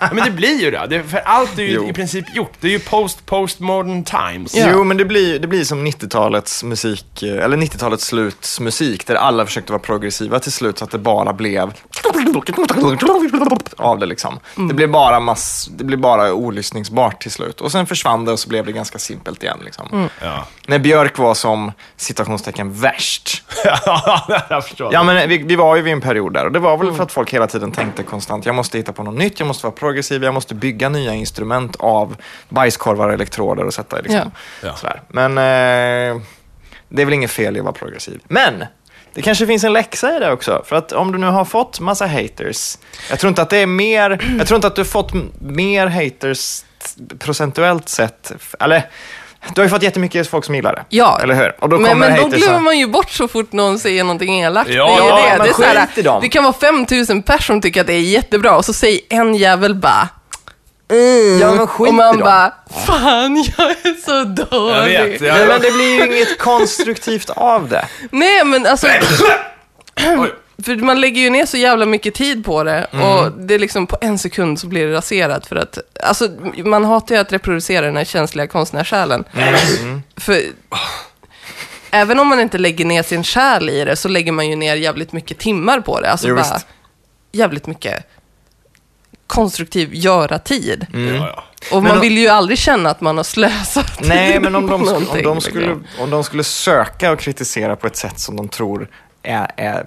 ja, men det blir ju det. det för allt är ju Jo. i princip gjort. Det är ju post, post modern times. Ja. Jo, men det blir, det blir som 90-talets musik, eh, eller 90-talets sluts musik, där alla försökte vara progressiva till slut, så att det bara blev av det liksom. Det blev bara mass, det blev bara kryssningsbart till slut. Och sen försvann det och så blev det ganska simpelt igen. Liksom. Ja. När Björk var som citationstecken värst. jag förstår. Ja, men vi, vi var ju vid en period där och det var väl för att folk hela tiden tänkte konstant, jag måste hitta på något nytt, jag måste vara progressiv, jag måste bygga nya instrument av bajskorvar och elektroder och sätta i. Liksom. Ja. Sådär. Men eh, det är väl inget fel i att vara progressiv. Men det kanske finns en läxa i det också. För att om du nu har fått massa haters, jag tror inte att det är mer, jag tror inte att du har fått mer haters procentuellt sett, eller du har ju fått jättemycket folk som gillar det. Ja, Eller hur? Och då men, men då glömmer så- man ju bort så fort någon säger någonting elakt. Ja, det är det. men det, är så här, i dem. det kan vara 5000 personer som tycker att det är jättebra och så säger en jävel bara mm. Ja, men skit Och man bara, fan jag är så dålig. Jag vet. Nej, Jag, men det blir ju inget konstruktivt av det. Nej, men alltså, Oj. För man lägger ju ner så jävla mycket tid på det Mm. och det är liksom på en sekund så blir det raserat för att, alltså man hatar ju att reproducera den här känsliga konstnärssjälen. Mm. För även om man inte lägger ner sin själ i det så lägger man ju ner jävligt mycket timmar på det. Alltså Jo, bara visst. jävligt mycket konstruktiv göra-tid. Mm. ja, ja. Och Men man då- vill ju aldrig känna att man har slösat Nej, men om de, om, de skulle, om de skulle söka och kritisera på ett sätt som de tror är, är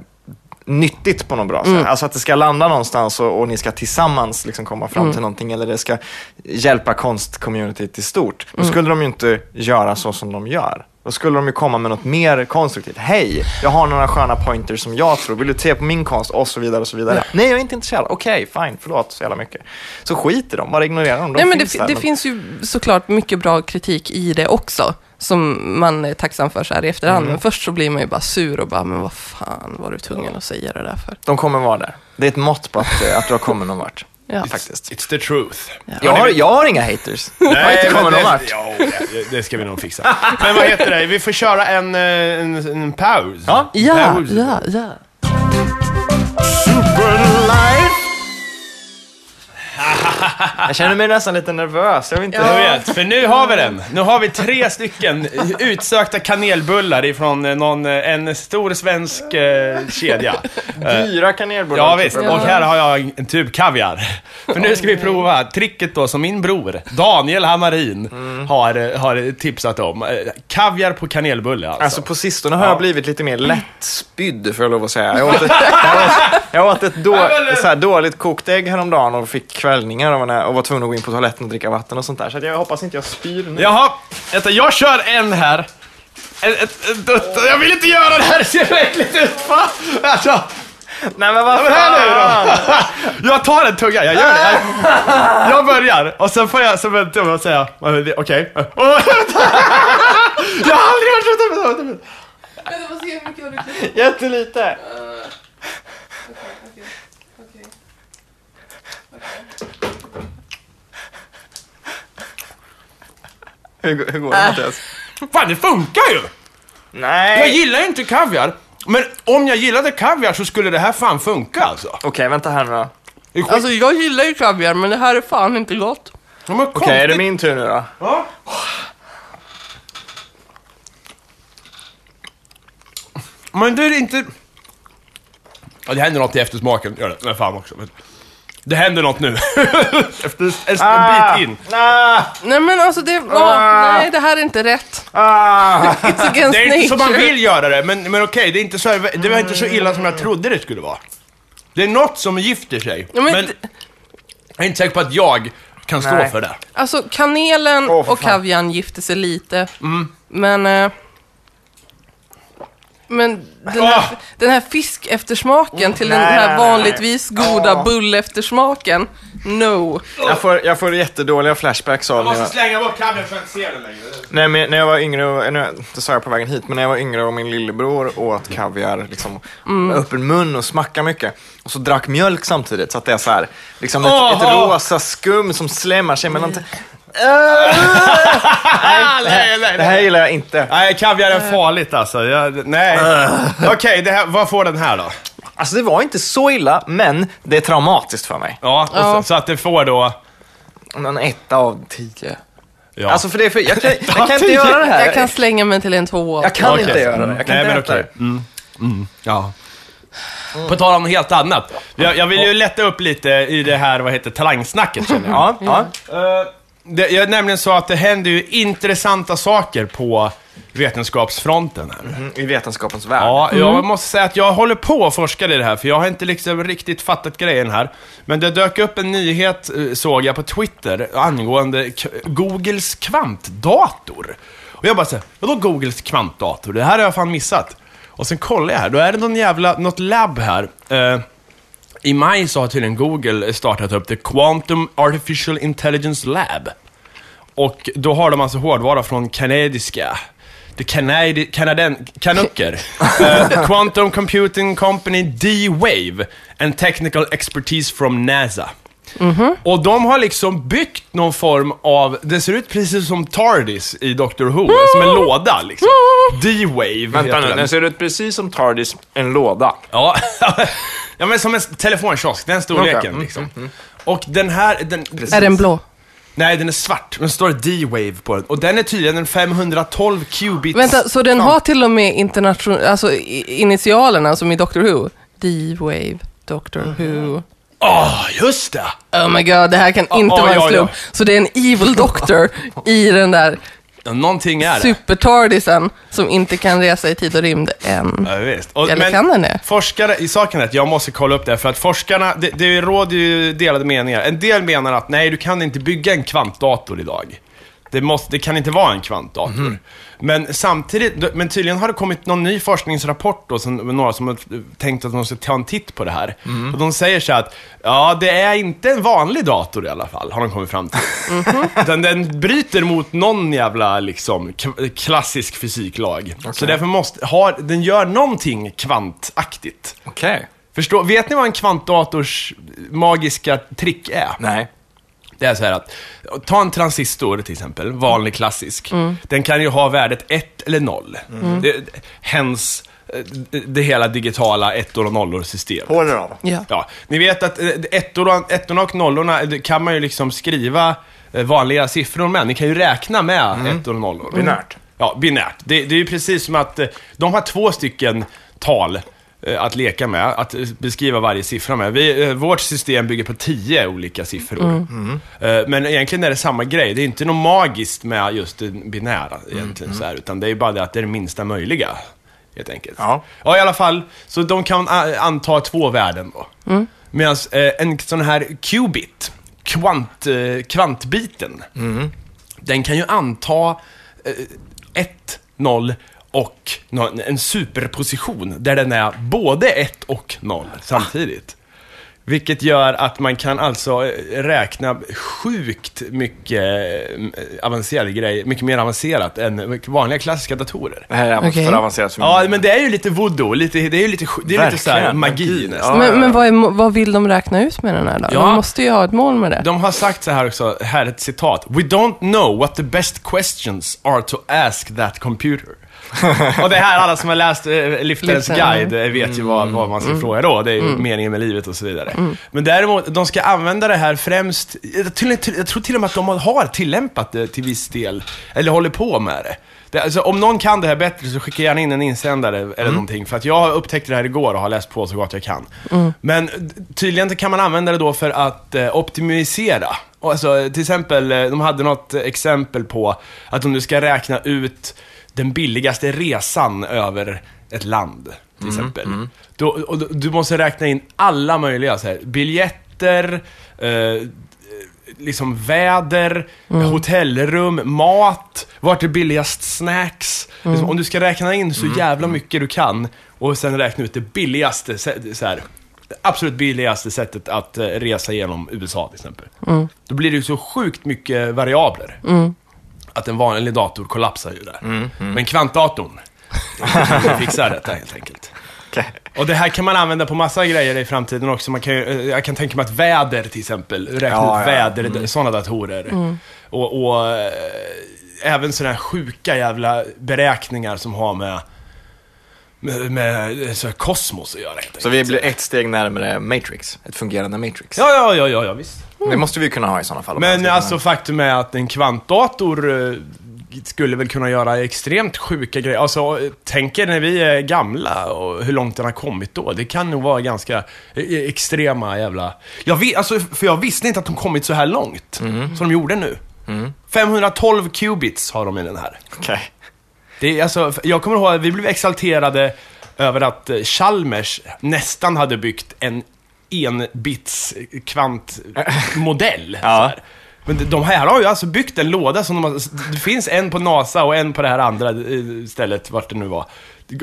nyttigt på något bra sätt. Alltså att det ska landa någonstans och, och ni ska tillsammans liksom komma fram till någonting eller det ska hjälpa konstcommunityt i stort. Då skulle de ju inte göra så som de gör. Då skulle de ju komma med något mer konstruktivt. Hej, jag har några sköna pointers som jag tror. Vill du se på min konst? Och så vidare och så vidare. Nej, jag är inte intresserad. Okej, fine, förlåt så jävla mycket. Så skit i dem, bara ignorera dem. De Nej, men det, finns där, det finns ju såklart mycket bra kritik i det också. Som man är tacksam för så här i efterhand. Mm. Men först så blir man ju bara sur och bara, men vad fan var du tvungen att säga det där för? De kommer vara där. Det är ett mått på att, eh, att du har kommit någon vart. Ja. Faktiskt. It's the truth. Jag har, jag har inga haters. jag har inte kommit någon det, vart. ja, det, ska vi nog fixa. Men vad heter det? Vi får köra en, eh, en, en paus. Ja. Ja, Paus. ja, ja. Jag känner mig nästan lite nervös. Jag vet inte. Jag vet, för nu har vi den. Nu har vi tre stycken utsökta kanelbullar ifrån eh, någon, eh, en stor svensk eh, kedja. Dyra kanelbullar. Ja visst, och här har jag en tub kaviar. För nu ska vi prova tricket då som min bror, Daniel Hammarin, har, eh, har tipsat om. Kaviar på kanelbulle alltså. Alltså på sistone har Ja. jag blivit lite mer lättspydd får jag lov att säga. Jag åt ett, jag åt, jag åt ett då, så här dåligt kokt ägg häromdagen och fick kvällningar av när- och var tvungen att gå in på toaletten och dricka vatten och sånt där. Så att jag hoppas inte jag spyr nu. Jaha, vänta, jag kör en här. En, ett, ett, dutt. jag vill inte göra det här, det ser äckligt ut. Va? Alltså, Nej men vad här nu då. Jag tar en tugga, jag gör det. Jag, jag börjar, och sen får jag, så vänta jag säga, okej. Okay. Jag har aldrig varit så... Vänta, vänta. Jag får se hur mycket har du Jättelite. Hur, hur går det Mattias? Fan, det funkar ju! Jag Nej. gillar ju inte kaviar, men om jag gillade kaviar så skulle det här fan funka alltså. Okej, vänta här nu då. Det är skit- Alltså jag gillar ju kaviar, men det här är fan inte gott. Ja, men Okej, är det konstigt. min tur nu då? Ja. Men det är inte... Ja, det händer något i eftersmaken, gör det. Men fan också. Men Det händer något nu. Efter en, en bit in. Ah, Nej men alltså det, åh, Ah. nej det här är inte rätt. ah. It's against Det är inte så man vill göra det, men, men okej, det, är inte så, det var inte så illa som jag trodde det skulle vara. Det är något som gifter sig, Ja, men men jag är inte säker på att jag kan stå Nej. för det. Alltså kanelen för och fan. kaviarn gifter sig lite. Mm. Men... Eh, men den här, Åh! den här fiskeftersmaken till den här nej, nej. vanligtvis goda Åh. bulleftersmaken. No. Jag får, jag får jättedåliga flashbacks av jag, slänga bort kaviar för att inte se den längre. nej, men när jag var yngre, och, nu, det sa jag på vägen hit, men när jag var yngre och min lillebror åt kaviar liksom, med öppen mun och smackade mycket. Och så drack mjölk samtidigt, så att det är så här, liksom ett, ett rosa skum som slämmar sig mellan... Ah, nej, nej, Det här gillar jag inte. Nej, kaviar är farligt alltså. Jag, nej. Okej, det här, vad får den här då? Alltså det var inte så illa, men det är traumatiskt för mig. Ja, och Ja. Så, så att det får då... En etta av tio. Ja. Alltså för det är för, jag kan, jag kan inte göra det här. Jag kan slänga mig till en tvåa. Jag kan Okej. inte göra det. Jag kan Nej, inte men äta okej. det. Mm. Mm. Ja. På tal om något helt annat. Jag, jag vill ju lätta upp lite i det här, vad heter talangsnacket känner jag. Ja, ja. Eh, det är nämligen så att det händer ju intressanta saker på vetenskapsfronten här. Mm, I vetenskapens värld. Ja, jag måste säga att jag håller på att forska i det här, för jag har inte liksom riktigt fattat grejen här. Men det dök upp en nyhet, eh, såg jag på Twitter, angående k- Googles kvantdator. Och jag bara såhär, vadå Googles kvantdator? Det här har jag fan missat. Och sen kollar jag här, då är det någon jävla, något labb här. Eh, I maj så har tydligen Google startat upp The Quantum Artificial Intelligence Lab. Och då har de alltså hårdvara från kanadiska, the Canadi Kanaden, Canucker, eh, Quantum Computing Company D-Wave and Technical Expertise from NASA. Och de har liksom byggt någon form av, det ser ut precis som TARDIS i Doctor Who, som en låda liksom. D-Wave Vänta nu, den. den ser ut precis som TARDIS, en låda. Ja, ja men som en telefonkiosk, den storleken Okej, mm, liksom. Och den här, den, Är den blå? Nej, den är svart. Men det står D-Wave på den. Och den är tydligen en 512 qubits. Vänta, så den har till och med internation... Alltså initialerna som i Doctor Who? D-Wave, Doctor Who. Åh, just det! Oh my god, det här kan inte ja, vara en ja, slump. Så det är en evil doctor i den där Ja, någonting är det. super-tardisen som inte kan resa i tid och rymd än. Ja, visst. Och, Eller kan den det? Forskare, i saken är att jag måste kolla upp det, här, för att forskarna, det, det råder ju delade meningar. En del menar att nej, du kan inte bygga en kvantdator idag. Det, måste, det kan inte vara en kvantdator. Mhm. Men samtidigt, men tydligen har det kommit någon ny forskningsrapport då, som, några som har tänkt att de ska ta en titt på det här. Mhm. Och de säger så här att, ja, det är inte en vanlig dator i alla fall, har de kommit fram till. Mhm. Utan den bryter mot någon jävla, liksom, klassisk fysiklag. Så därför måste, har, den gör någonting kvantaktigt. Okej. Förstå, vet ni vad en kvantdators magiska trick är? Nej. Det är så här att, ta en transistor till exempel, vanlig klassisk. Den kan ju ha värdet 1 eller 0. Det, hens eh, det hela digitala ettor och nollor system. Håller av. Ja. Ja, ni vet att eh, ettorna och nollorna eh, kan man ju liksom skriva vanliga siffror med. Ni kan ju räkna med ettor och nollor. Binärt. Ja, binärt. Det, det är ju precis som att de har två stycken tal att leka med, att eh, beskriva varje siffra med. Vi, eh, vårt system bygger på tio olika siffror. Eh, Men egentligen är det samma grej. Det är inte något magiskt med just det binära egentligen, så här, utan det är bara det att det är det minsta möjliga. Helt enkelt. Ja. ja, i alla fall. Så de kan anta två värden då. Medan eh, en sån här qubit, kvant, eh, kvantbiten, den kan ju anta eh, 1, 0 och en superposition där den är både 1 och 0 samtidigt. Vilket gör att man kan alltså eh, räkna sjukt mycket eh, avancerade grejer, mycket mer avancerat än vanliga klassiska datorer. Det här är Okej. för avancerat för Ja, men det är ju lite voodoo, lite, det är ju lite, det är lite så här magi nästan. Men, men vad, är, vad vill de räkna ut med den här då? Ja. De måste ju ha ett mål med det. De har sagt så här också, här är ett citat. We don't know what the best questions are to ask that computer. och det här, alla som har läst uh, Liftarens Liftaren, guide eh, vet ju vad, vad man ska fråga då. Det är ju meningen med livet och så vidare. Men däremot, de ska använda det här främst, jag, till, jag tror till och med att de har tillämpat det till viss del, eller håller på med det. det alltså, om någon kan det här bättre så skicka gärna in en insändare eller någonting. För att jag upptäckte det här igår och har läst på så gott jag kan. Men tydligen kan man använda det då för att eh, optimisera. Och Alltså, till exempel, eh, de hade något eh, exempel på att om du ska räkna ut den billigaste resan över ett land, till exempel. Då, och då- du måste räkna in alla möjliga så här, biljetter, eh, liksom väder, hotellrum, mat, vart är billigast snacks. Liksom, om du ska räkna in så jävla mycket du kan och sen räkna ut det billigaste, sä- så här, det absolut billigaste sättet att eh, resa genom USA till exempel. Då blir det ju så sjukt mycket variabler. Att en vanlig dator kollapsar ju där. Men kvantdatorn fixar detta helt enkelt. Okej. Och det här kan man använda på massa grejer i framtiden också. Man kan, eh, jag kan tänka mig att väder till exempel, räkna Ja, ut ja. väder, sådana datorer. Och, och eh, även sådana här sjuka jävla beräkningar som har med, med, med så här kosmos att göra helt. Så vi blir ett steg närmare Matrix, ett fungerande Matrix. Ja, ja, ja, ja, ja visst. Det måste vi kunna ha i sådana fall. Men alltså kunna- faktum är att en kvantdator eh, skulle väl kunna göra extremt sjuka grejer. Alltså, eh, tänk er när vi är gamla och hur långt den har kommit då. Det kan nog vara ganska eh, extrema jävla... Jag vet, alltså, för jag visste inte att de kommit så här långt. Mhm. Som de gjorde nu. Mm. 512 qubits har de i den här. Okej. Det är alltså, jag kommer ihåg att vi blev exalterade över att eh, Chalmers nästan hade byggt en enbits kvantmodell. Ja. Men de- de här har ju alltså byggt en låda som de har, det finns en på NASA och en på det här andra eh, stället, vart det nu var.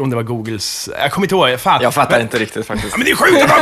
Om det var Googles, jag kommer inte ihåg, fan. Jag fattar men, inte riktigt faktiskt. Ja, men det är sjukt!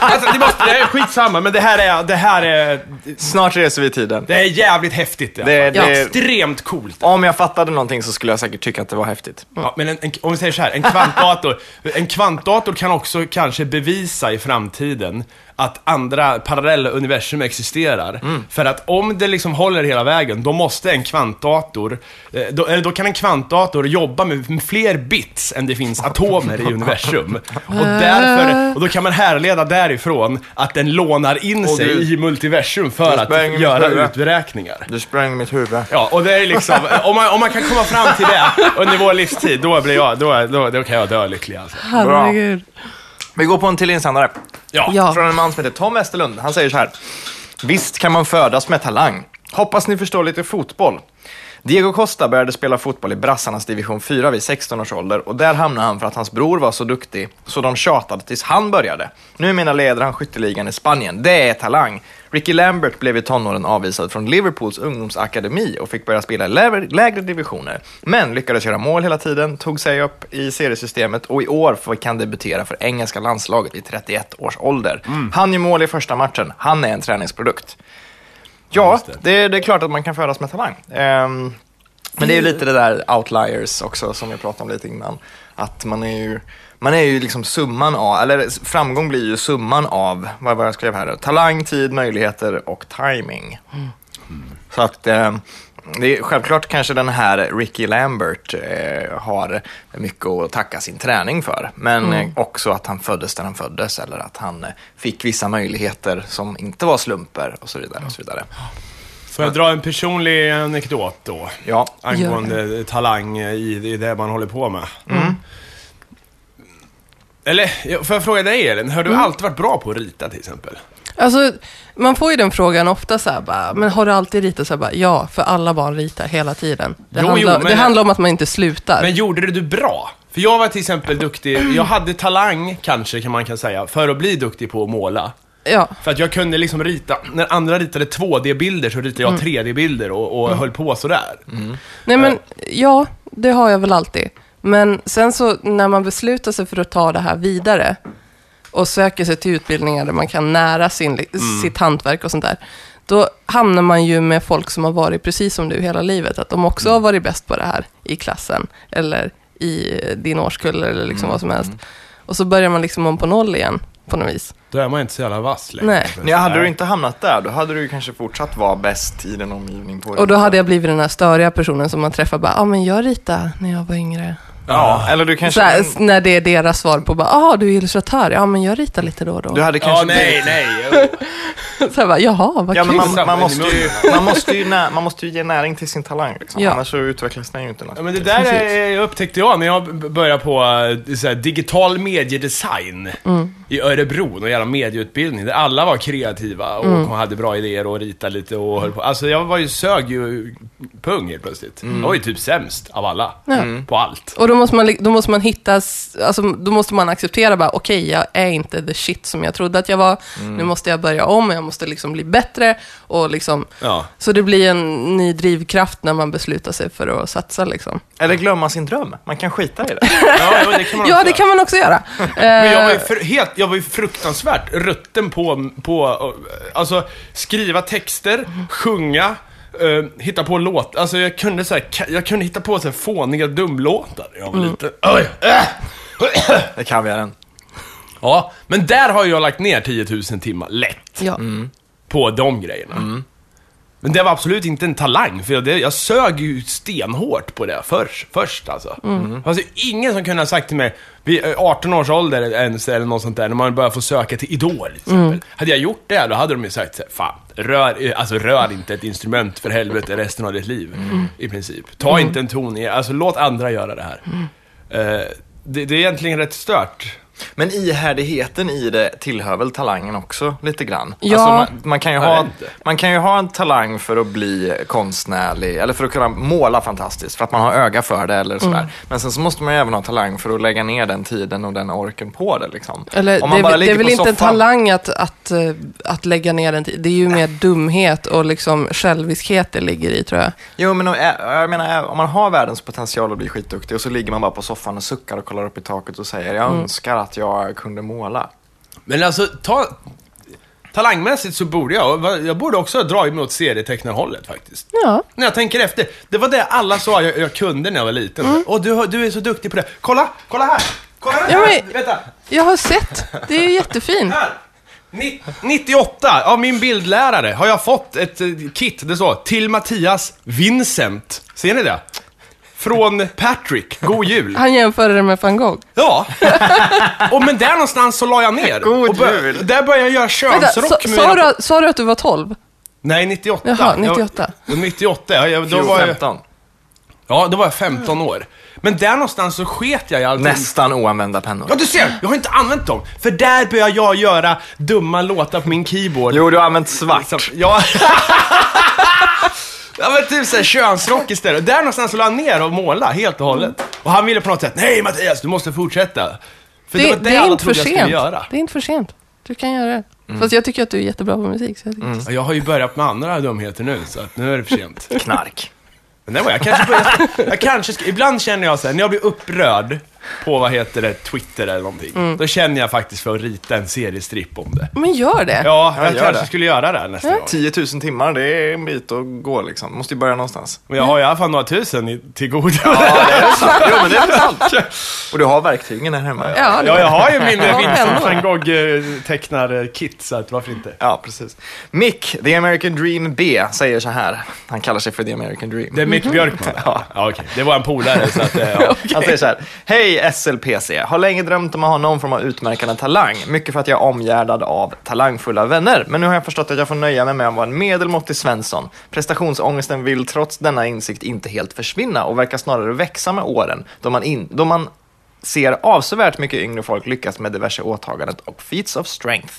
Alltså, det, måste, det är skitsamma, men det här är, det här är, Snart reser vi i tiden. det är jävligt häftigt Det- fall. det- Extremt coolt. Om jag fattade någonting så skulle jag säkert tycka att det var häftigt. Ja, men en, en, om vi säger så här, en kvantdator. En kvantdator kan också kanske bevisa i framtiden att andra parallella universum existerar. För att om det liksom håller hela vägen, då måste en kvantdator, eh, då, eller då kan en kvantdator jobba med, fler bits än det finns atomer i universum. Och, därför, och då kan man härleda därifrån att den lånar in Och sig du- i multiversum för att göra huvud. uträkningar. Du sprang mitt huvud. Ja, och det är liksom, om man, om man kan komma fram till det under vår livstid, då blir jag, då, då, då kan jag dö lycklig alltså. Herregud. Vi går på en till insändare. Ja. Ja. Från en man som heter Tom Westerlund. Han säger så här. Visst kan man födas med talang. Hoppas ni förstår lite fotboll. Diego Costa började spela fotboll i brassarnas division 4 vid 16 års ålder och där hamnade han för att hans bror var så duktig så de tjatade tills han började. Nu menar leder han skytteligan i Spanien. Det är talang. Ricky Lambert blev i tonåren avvisad från Liverpools ungdomsakademi och fick börja spela i lägre, lägre divisioner. Men lyckades göra mål hela tiden, tog sig upp i seriesystemet och i år fick han debutera för engelska landslaget vid 31 års ålder. Han gör mål i första matchen. Han är en träningsprodukt. Ja, det. det, det är klart att man kan födas med talang. Ehm, men det är ju lite det där outliers också som vi pratade om lite innan. Att man är ju, man är ju liksom summan av, eller framgång blir ju summan av, vad var jag skrev här, talang, tid, möjligheter och timing. Så att eh, det är, självklart kanske den här Ricky Lambert eh, har mycket att tacka sin träning för. Men eh, också att han föddes där han föddes eller att han eh, fick vissa möjligheter som inte var slumper och så vidare. Och så vidare. Får jag dra en personlig anekdot då? Ja, Angående talang i, i det man håller på med. Eller, får jag fråga dig Elin, har du alltid varit bra på att rita till exempel? Alltså, man får ju den frågan ofta så här bara, men har du alltid ritat så här bara, ja, för alla barn ritar hela tiden. Det, Jo, handlar, jo, men- det handlar om att man inte slutar. Men gjorde det du bra? För jag var till exempel duktig, jag hade talang kanske kan man kan säga, för att bli duktig på att måla. Ja, För att jag kunde liksom rita, när andra ritade 2D-bilder så ritade jag 3D-bilder och, och höll på sådär. nej men, ja, det har jag väl alltid. Men sen så när man beslutar sig för att ta det här vidare och söker sig till utbildningar där man kan nära sin, sitt hantverk och sånt där, då hamnar man ju med folk som har varit precis som du hela livet. Att de också har varit bäst på det här i klassen eller i din årskull eller liksom vad som helst. Och så börjar man liksom om på noll igen på något vis. Då är man inte så jävla vass längre. Nej. Ja, hade du inte hamnat där, då hade du kanske fortsatt vara bäst i din omgivning. På Och då hade jag blivit den här störiga personen som man träffar bara, ja ah, men jag ritade när jag var yngre. Ja, eller du kanske... Så här, när det är deras svar på bara, ah du är illustratör, ja men jag ritar lite då och då. Du hade kanske Ja, nej, nej. Så här bara, jaha, vad Ja, kul. man, man, måste ju, man, måste ju nä, man måste ju ge näring till sin talang. Liksom. Ja. Annars så utvecklas den ju inte. Ja, men det där är, upptäckte jag när jag började på eh, så här, digital mediedesign i Örebro, någon jävla medieutbildning, där alla var kreativa och hade bra idéer och ritade lite och höll på. Alltså jag var ju, sög ju pung helt plötsligt. Jag var ju typ sämst av alla, på allt. Och då måste man, då måste man hitta, alltså, då måste man acceptera bara, okej, jag är inte the shit som jag trodde att jag var. Nu måste jag börja om, jag måste liksom bli bättre. Och liksom, Ja. Så det blir en ny drivkraft när man beslutar sig för att satsa. Liksom. Eller glömma sin dröm. Man kan skita i det. Ja, det kan man Ja, också det göra. kan man också göra. Men jag var ju Eh, för, helt, jag var ju fruktansvärt rutten på, på eh, alltså skriva texter, sjunga, eh, hitta på låt. Alltså jag kunde så här, jag kunde hitta på så här fåniga dumlåtar. Jag var lite, oj, äh. Det kan vi den. Ja, men där har jag lagt ner 10 000 timmar, lätt, ja. på de grejerna. Men det var absolut inte en talang, för jag, det, jag sög ju stenhårt på det först, först alltså. Det fanns ju ingen som kunde ha sagt till mig, vid eh, 18 års ålder ens, eller något sånt där, när man börjar få söka till Idol till exempel. Hade jag gjort det, då hade de ju sagt så här, fan, rör, eh, alltså, rör inte ett instrument för helvete resten av ditt liv. I princip. Ta inte en ton i, alltså låt andra göra det här. Eh, det, det är egentligen rätt stört. Men ihärdigheten i det tillhör väl talangen också lite grann? Ja. Alltså man, man, kan ju ha, man kan ju ha en talang för att bli konstnärlig, eller för att kunna måla fantastiskt, för att man har öga för det eller sådär. Mm. Men sen så måste man ju även ha talang för att lägga ner den tiden och den orken på det. Liksom. Eller, Om det, man bara är- det är väl inte en soffan- talang att, att, eh, att lägga ner en tid. Det är ju mer dumhet och liksom själviskhet det ligger i, tror jag. Jo, men jag menar, om man har världens potential att bli skitduktig och så ligger man bara på soffan och suckar och kollar upp i taket och säger jag Mm. önskar att jag kunde måla. Men alltså, ta... Talangmässigt så borde jag, jag borde också ha dragit mig åt serietecknarhållet faktiskt. Ja. När jag tänker efter, det var det alla sa jag, jag kunde när jag var liten. Mm. Och du, du är så duktig på det. Kolla, kolla här! Kolla här! Ja, men- Vänta! Jag har sett. Det är jättefint. Här! Ni- 98, av min bildlärare, har jag fått ett eh, kit, det står till Mattias Vincent. Ser ni det? Från Patrick, God Jul. Han jämförde det med van Gogh. Ja. Och men där någonstans så la jag ner. God och bör- jul. Där började jag göra Vänta, sa, könsrock med sa, du, sa du att du var 12? Nej, 98. Jaha, 98. Jag, 98, ja, jag, då var jag, 15. ja, då var jag 15 år. Men där någonstans så sket jag i allting. Nästan oanvända pennor. Ja, du ser! Jag har inte använt dem. För där började jag göra dumma låtar på min keyboard. Jo, du har använt svart. Liksom, ja. Ja men typ såhär könsrock istället. Och där någonstans så la han ner och måla helt och hållet. Och han ville på något sätt, nej Mattias, du måste fortsätta. För det, Det, var det, det, är alla inte för trodde jag skulle sent. göra. Det är inte för sent. Du kan göra det. Mm. Fast jag tycker att du är jättebra på musik. Så jag tycker Ja, Jag har ju börjat med andra dumheter nu, så att nu är det för sent. Knark. Men det var jag kanske jag kanske ska, ibland känner jag så här, när jag blir upprörd på, vad heter det, Twitter eller någonting. Mm. Då känner jag faktiskt för att rita en seriestripp om det. Men gör det. Ja, jag Ja, gör kanske det. skulle göra det nästa gång. 10 000 timmar, det är en bit att gå liksom. Måste ju börja någonstans. Men jag har i alla fall några tusen i, till godo. Ja, det är sant. Jo, men det är sant. Och du har verktygen här hemma. Ja, Ja, jag har ju min Ja, Vincent van Gogh tecknar-kit, så att varför inte? Ja, precis. Mick, The American Dream B, säger så här. Han kallar sig för The American Dream. Det är Mick Björkman? Ja. ja okej. Det var en polare, så att, eh, ja. Han säger så här. Hej Hej SLPC! Har länge drömt om att ha någon form av utmärkande talang. Mycket för att jag är omgärdad av talangfulla vänner. Men nu har jag förstått att jag får nöja mig med att vara en medelmåttig Svensson. Prestationsångesten vill trots denna insikt inte helt försvinna och verkar snarare växa med åren. Då man, in, då man ser avsevärt mycket yngre folk lyckas med diverse åtaganden och feats of strength.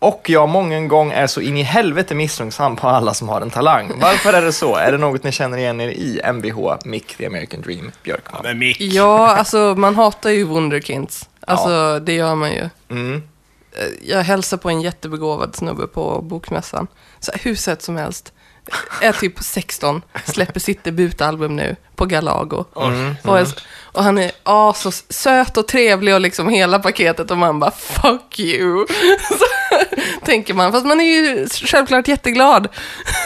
Och jag många gång är så in i helvete missunnsam på alla som har en talang. Varför är det så? Är det något ni känner igen er i? Mvh, Mick, The American Dream, Björkman. Men Mick. Ja, alltså man hatar ju Wunderkinds. Alltså det gör man ju. Mm. Eh, Jag hälsar på en jättebegåvad snubbe på bokmässan. Så hur sett som helst. Är typ 16, släpper sitt debutalbum nu på Galago. Och, är- och han är ah, så söt och trevlig och liksom hela paketet och man bara fuck you. Så, tänker man, fast man är ju självklart jätteglad.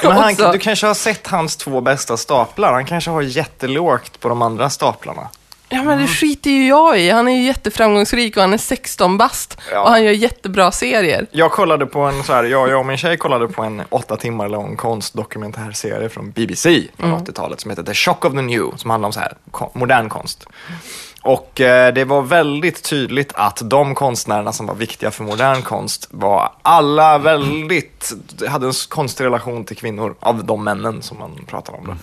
Men han, du kanske har sett hans två bästa staplar. Han kanske har jättelågt på de andra staplarna. Ja, men det skiter ju jag i. Han är ju jätteframgångsrik och han är 16 bast. Ja. Och han gör jättebra serier. Jag kollade på en, så här, jag, jag och min tjej kollade på en åtta timmar lång konstdokumentärserie från BBC från 80-talet som heter The Shock of the New, som handlar om så här, modern konst. Och eh, det var väldigt tydligt att de konstnärerna som var viktiga för modern konst var alla väldigt, hade en konstig relation till kvinnor, av de männen som man pratar om. Då.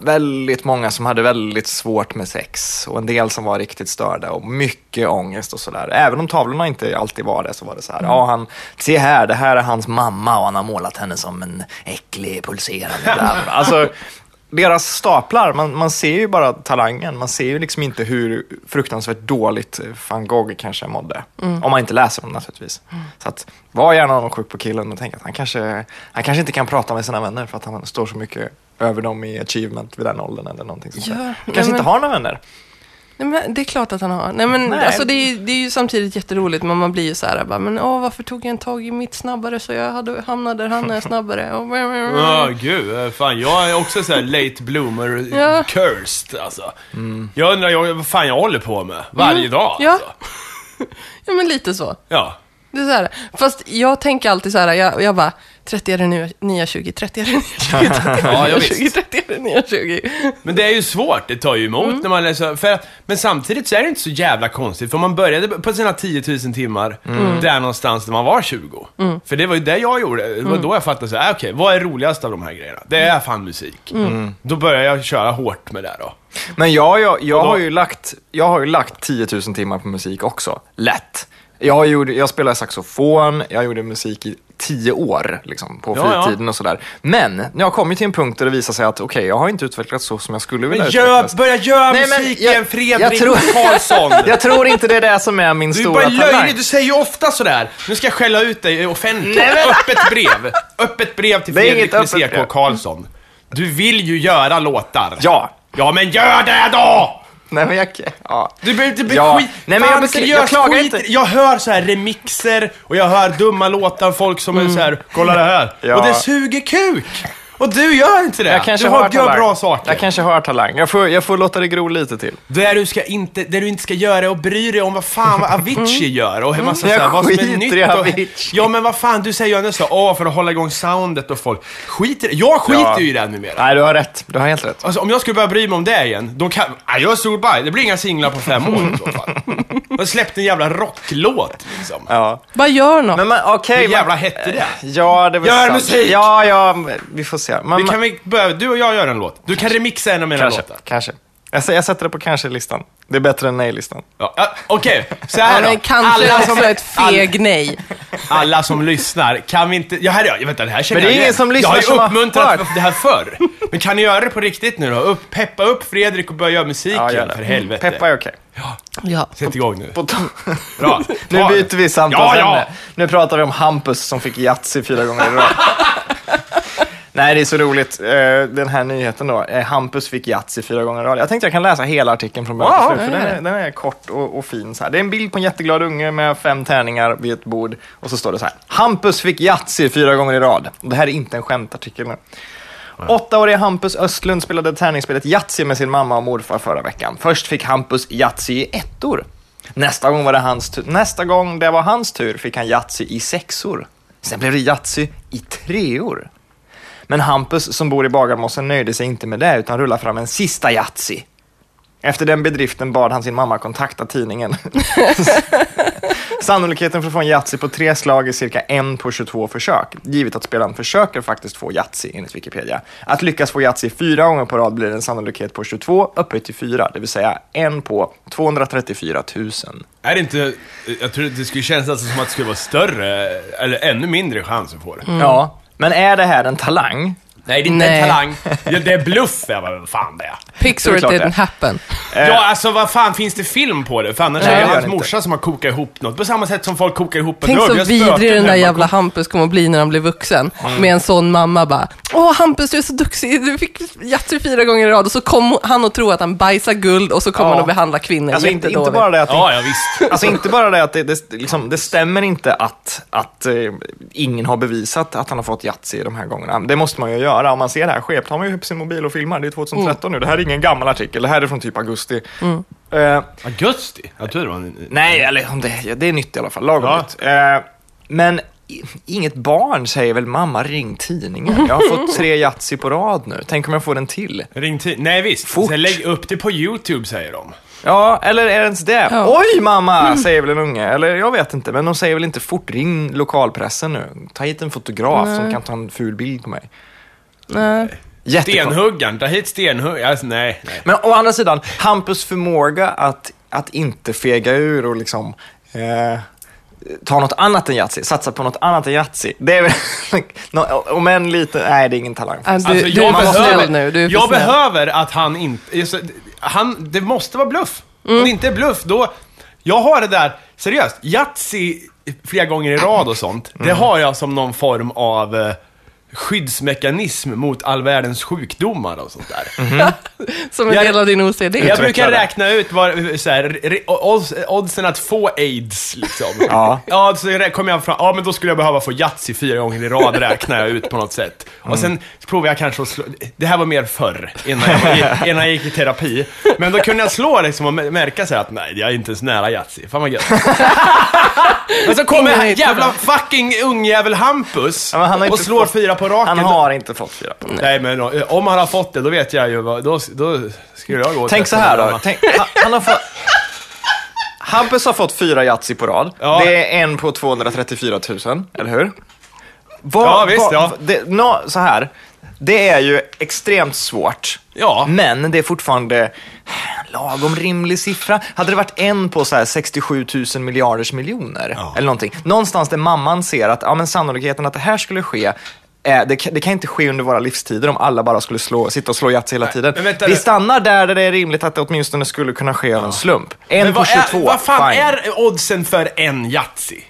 Väldigt många som hade väldigt svårt med sex och en del som var riktigt störda och mycket ångest och sådär. Även om tavlorna inte alltid var det så var det så här, ja han, se här, det här är hans mamma och han har målat henne som en äcklig pulserande. Alltså, deras staplar, man, man ser ju bara talangen. Man ser ju liksom inte hur fruktansvärt dåligt van Gogh kanske mådde. Om man inte läser dem naturligtvis. Så att, var gärna avundsjuk på killen och tänk att han kanske, han kanske inte kan prata med sina vänner för att han står så mycket över dem i achievement vid den åldern eller någonting sånt Ja, där. Han kanske men- inte har några vänner. Nej, men det är klart att han har. Nej, men Nej. Alltså, det, är, det är ju samtidigt jätteroligt, men man blir ju så här, bara, men åh, varför tog jag en tag i mitt snabbare så jag hade hamnat där han är snabbare? Och, Ja, gud. eh, Fan, jag är också så här late bloomer Ja. cursed, alltså. Jag undrar jag, vad fan jag håller på med varje dag, Ja. alltså. ja, men lite så. Ja. Det är så här, fast jag tänker alltid så här, jag, jag bara, 30 är det nya, nya 20, 30 är det nya 20, 30 är det ja, nya visst. 20, 30 är det nya 20. Men det är ju svårt, det tar ju emot Mm. när man läser. För, men samtidigt så är det inte så jävla konstigt, för man började på sina 10 000 timmar Mm. där någonstans när man var 20. För det var ju det jag gjorde. Det Mm. var då jag fattade så här, okej, vad är roligast av de här grejerna? Det är fan musik. Då började jag köra hårt med det då. Men jag, jag, jag, har ju lagt, jag har ju lagt 10 000 timmar på musik också. Lätt. Jag, gjorde, jag spelade saxofon, jag gjorde musik i tio år liksom, på Ja, ja. fritiden och sådär. Men jag kommit till en punkt där det visar sig att okej, jag har inte utvecklats så som jag skulle vilja Men gör, utvecklas. börja göra Nej, men musik jag- Fredrik jag tror- Karlsson. Jag tror inte det är det som är min Du är stora bara talang. löjlig, du säger ju ofta sådär. Nu ska jag skälla ut dig offentligt. Öppet brev. Öppet brev till är Fredrik med. CK Karlsson. Du vill ju göra låtar. Ja. Ja, men gör det då! Nej, men jag... Ja. Du behöver inte bli Ja. skit... Nej, men jag seriöst, jag klagar skit. inte. Jag hör så här remixer och jag hör dumma låtar, folk som är så här, kolla det här. Mm. Ja. Och det suger kuk! Och du gör inte det. Jag kanske du har, har gör bra saker. Jag kanske har talang. Jag får, jag får låta det gro lite till. Det du, ska inte, det du inte ska göra är att bry dig om vad fan vad Avicii gör och hur massa, Jag så här, vad som är skiter nytt. i Och, ja men vad fan, du säger ju ändå så, åh för att hålla igång soundet och folk. Skit i det. Jag skiter Ja. ju i det numera. Nej, du har rätt. Du har helt rätt. Alltså om jag skulle börja bry mig om det igen, då kan... Nej, jag är stor baj. Det blir inga singlar på fem år i så fall. Jag har släppt en jävla rocklåt liksom. Ja. Bara gör något. Men man, okej. Hur men- jävla hette det? Ja, det är väl Gör sant. musik! Ja, ja, men vi får se. Men, Vi kan vi börja, du och jag gör en låt. Du kan remixa en av mina kanske, låtar. kanske. Jag, jag sätter det på kanske-listan. Det är bättre än nej-listan. Ja, ja, Okej, så Ja, här då. kanske Alla som- ett feg nej. alla som lyssnar, kan vi inte... Ja, här är jag. Vänta, det här känner Men det är jag ingen som lyssnar Jag har ju har uppmuntrat hört. det här förr. Men kan ni göra det på riktigt nu då? Upp, peppa upp Fredrik och börja göra musik Ja, gör för helvete. Peppa är okej. Ja. Sätt igång nu. På Bra. Nu byter vi samtalsämne. Ja, ja. Nu pratar vi om Hampus som fick Yatzy fyra gånger i rad. Nej, det är så roligt. Eh, Den här nyheten då. Eh, Hampus fick Yatzy fyra gånger i rad. Jag tänkte jag kan läsa hela artikeln från början till slut, för den är, den är kort och, och fin. Så här. Det är en bild på en jätteglad unge med fem tärningar vid ett bord. Och så står det så här. Hampus fick Yatzy fyra gånger i rad. Det här är inte en skämtartikel nu. Åttaåriga Hampus Östlund spelade tärningsspelet Yatzy med sin mamma och morfar förra veckan. Först fick Hampus Yatzy i ettor. Nästa gång, var det hans. Nästa gång det var hans tur fick han Yatzy i sexor. Sen blev det Yatzy i treor. Men Hampus som bor i Bagarmossen nöjde sig inte med det utan rullade fram en sista Yatzy. Efter den bedriften bad han sin mamma kontakta tidningen. Sannolikheten för att få en Yatzy på tre slag är cirka en på 22 försök, givet att spelaren försöker faktiskt få Yatzy enligt Wikipedia. Att lyckas få Yatzy fyra gånger på rad blir en sannolikhet på 22 upphöjt till fyra, det vill säga en på 234 000. Är det inte... Jag tror det skulle kännas alltså som att det skulle vara större, eller ännu mindre chans att få det. Ja, men är det här en talang? Nej, det är inte Nej. en talang. Ja, det är bluff, jag bara, vad fan det är. Pixar it didn't det. happen. Ja, alltså vad fan finns det film på det? För annars Nej, är det hans morsa som har kokat ihop något. På samma sätt som folk kokar ihop ett Tänk så vidrig den där jävla Hampus kommer att bli när han blir vuxen. Med en sån mamma bara, Åh Hampus du är så duktig, du fick Yatzy fyra gånger i rad. Och så kom han och tror att han bajsar guld och så kommer Ja. han att behandla kvinnor Alltså inte, inte bara det att Ja, ja visst. Alltså inte bara det att det, det, liksom, det stämmer inte att, att eh, ingen har bevisat att han har fått Yatzy de här gångerna. Det måste man ju göra. Om man ser det här skevt har man ju upp sin mobil och filmar. Det är 2013 nu. Det här är ingen gammal artikel. Det här är från typ augusti. Eh, Augusti? Jag tror det var en... nej, eller om det, det är nytt i alla fall. Lagom Ja. nytt. Eh, men inget barn säger väl mamma ring tidningen. Jag har fått tre Yatzy på rad nu. Tänk om jag får en till. Ring till... Nej visst. Fort. Sen lägg upp det på YouTube säger de. Ja, eller är det ens det? Ja. Oj mamma, säger väl en unge. Eller jag vet inte, men de säger väl inte fort ring lokalpressen nu. Ta hit en fotograf som kan ta en ful bild på mig. Nej. Stenhuggaren, ta hit stenhuggaren. Alltså, nej, nej. Men å andra sidan, Hampus förmåga att, att inte fega ur och liksom eh, ta något annat än Yatzy, satsa på något annat än Yatzy. Det är väl, om än lite, nej det är ingen talang. Du, Alltså, du är jag behöver- nu. Du Jag behöver att han inte... just- Han, det måste vara bluff. Mm. Om det inte är bluff, då... Jag har det där, seriöst, Yatzy flera gånger i rad och sånt, Mm. det har jag som någon form av eh, skyddsmekanism mot all världens sjukdomar och sånt där. Mm. Som en Jag- del av din OCD. Jag brukar räkna ut vad, så här, re- odds, oddsen att få aids, liksom. Ja. Ja, så rä- kom jag fram, ja men då skulle jag behöva få Yatzy fyra gånger i rad, räknar jag ut på något sätt. Och sen provar jag kanske att slå, det här var mer förr, innan jag, innan jag gick i terapi. Men då kunde jag slå liksom och mä- märka så här att nej, jag är inte ens nära Yatzy. Fan vad gött. Men så kommer jävla fucking ungjävel Hampus Ja, och slår fyra på raken. Han har inte fått fyra på Nej men eh, om han har fått det, då vet jag ju vad, då, då skulle jag gå Tänk så här då. Tänk, han, han har fått... Hampus har fått fyra Yatzy på rad. Ja. Det är en på 234 000, eller hur? Vad- Ja, visst, vad- ja. Det, nå, så här, det är ju extremt svårt. Ja. Men det är fortfarande lagom rimlig siffra. Hade det varit en på så här 67 000 miljarders miljoner, eller någonting. Någonstans där mamman ser att ja, men sannolikheten att det här skulle ske det, kan, det kan inte ske under våra livstider om alla bara skulle slå, sitta och slå Yatzy hela tiden. men vänta Vi stannar där, där det är rimligt att det åtminstone skulle kunna ske av en slump. En Men på vad, 22, är, vad fan fine. är oddsen för en Yatzy?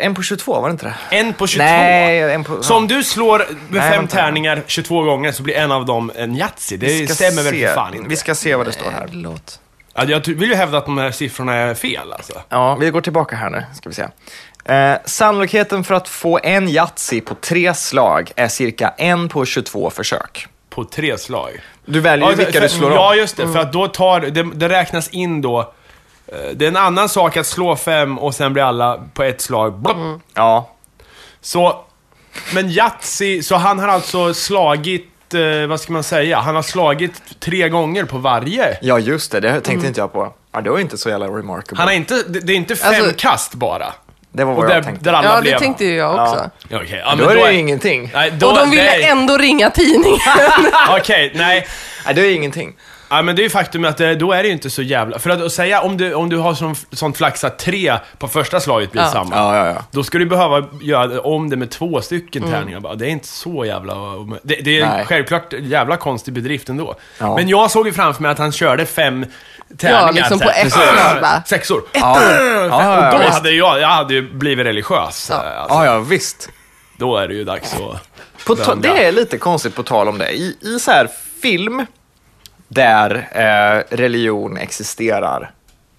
En på 22, var det inte det? En på 22? Nej, en på... Så om du slår med Nej, fem vänta. tärningar 22 gånger så blir en av dem en Yatzy. Det stämmer väl se. för fan inte? Vi ska se vad det står här. Låt. Ja, jag vill ju hävda att de här siffrorna är fel alltså. Ja, vi går tillbaka här nu, ska vi se. Eh, sannolikheten för att få en Yatzy på tre slag är cirka en på 22 försök. På tre slag. Du väljer ju vilka för, du slår Ja, om. just det. För att då tar, det, det räknas in då. eh, Det är en annan sak att slå fem och sen blir alla på ett slag. Blopp. Ja, Så, men Yatzy, så han har alltså slagit, eh, vad ska man säga? Han har slagit tre gånger på varje. ja just det. Det tänkte inte jag på. Ja, det var inte så jävla remarkable. Han har inte, det, det är inte fem Alltså- kast bara. Det var Och vad där, jag tänkte. där alla Ja, blev... det tänkte ju jag också. Ja, Okej, ja, då men är då det ju ingenting. Nej, då, Och de ville nej. ändå ringa tidningen. Okej, nej. Nej, det är ingenting. Ja, men det är ju faktum att det, då är det ju inte så jävla... För att, att säga, om du, om du har sån, sånt flax att tre på första slaget blir Ja. samma. Ja, ja, ja. Då ska du behöva göra om det med två stycken tärningar. Bara, Det är inte så jävla... Det, det är Nej. självklart jävla konstig bedrift ändå. Ja. Men jag såg ju framför mig att han körde fem tärningar. Ja, liksom på här. ett slag, va? Sexor. Ja, ja, ja, Och då hade jag, jag hade ju blivit religiös. Ja. Alltså, Ja, ja, visst. Då är det ju dags att... På ta- Vända. det är lite konstigt på tal om det. I, i så här film där eh, religion existerar,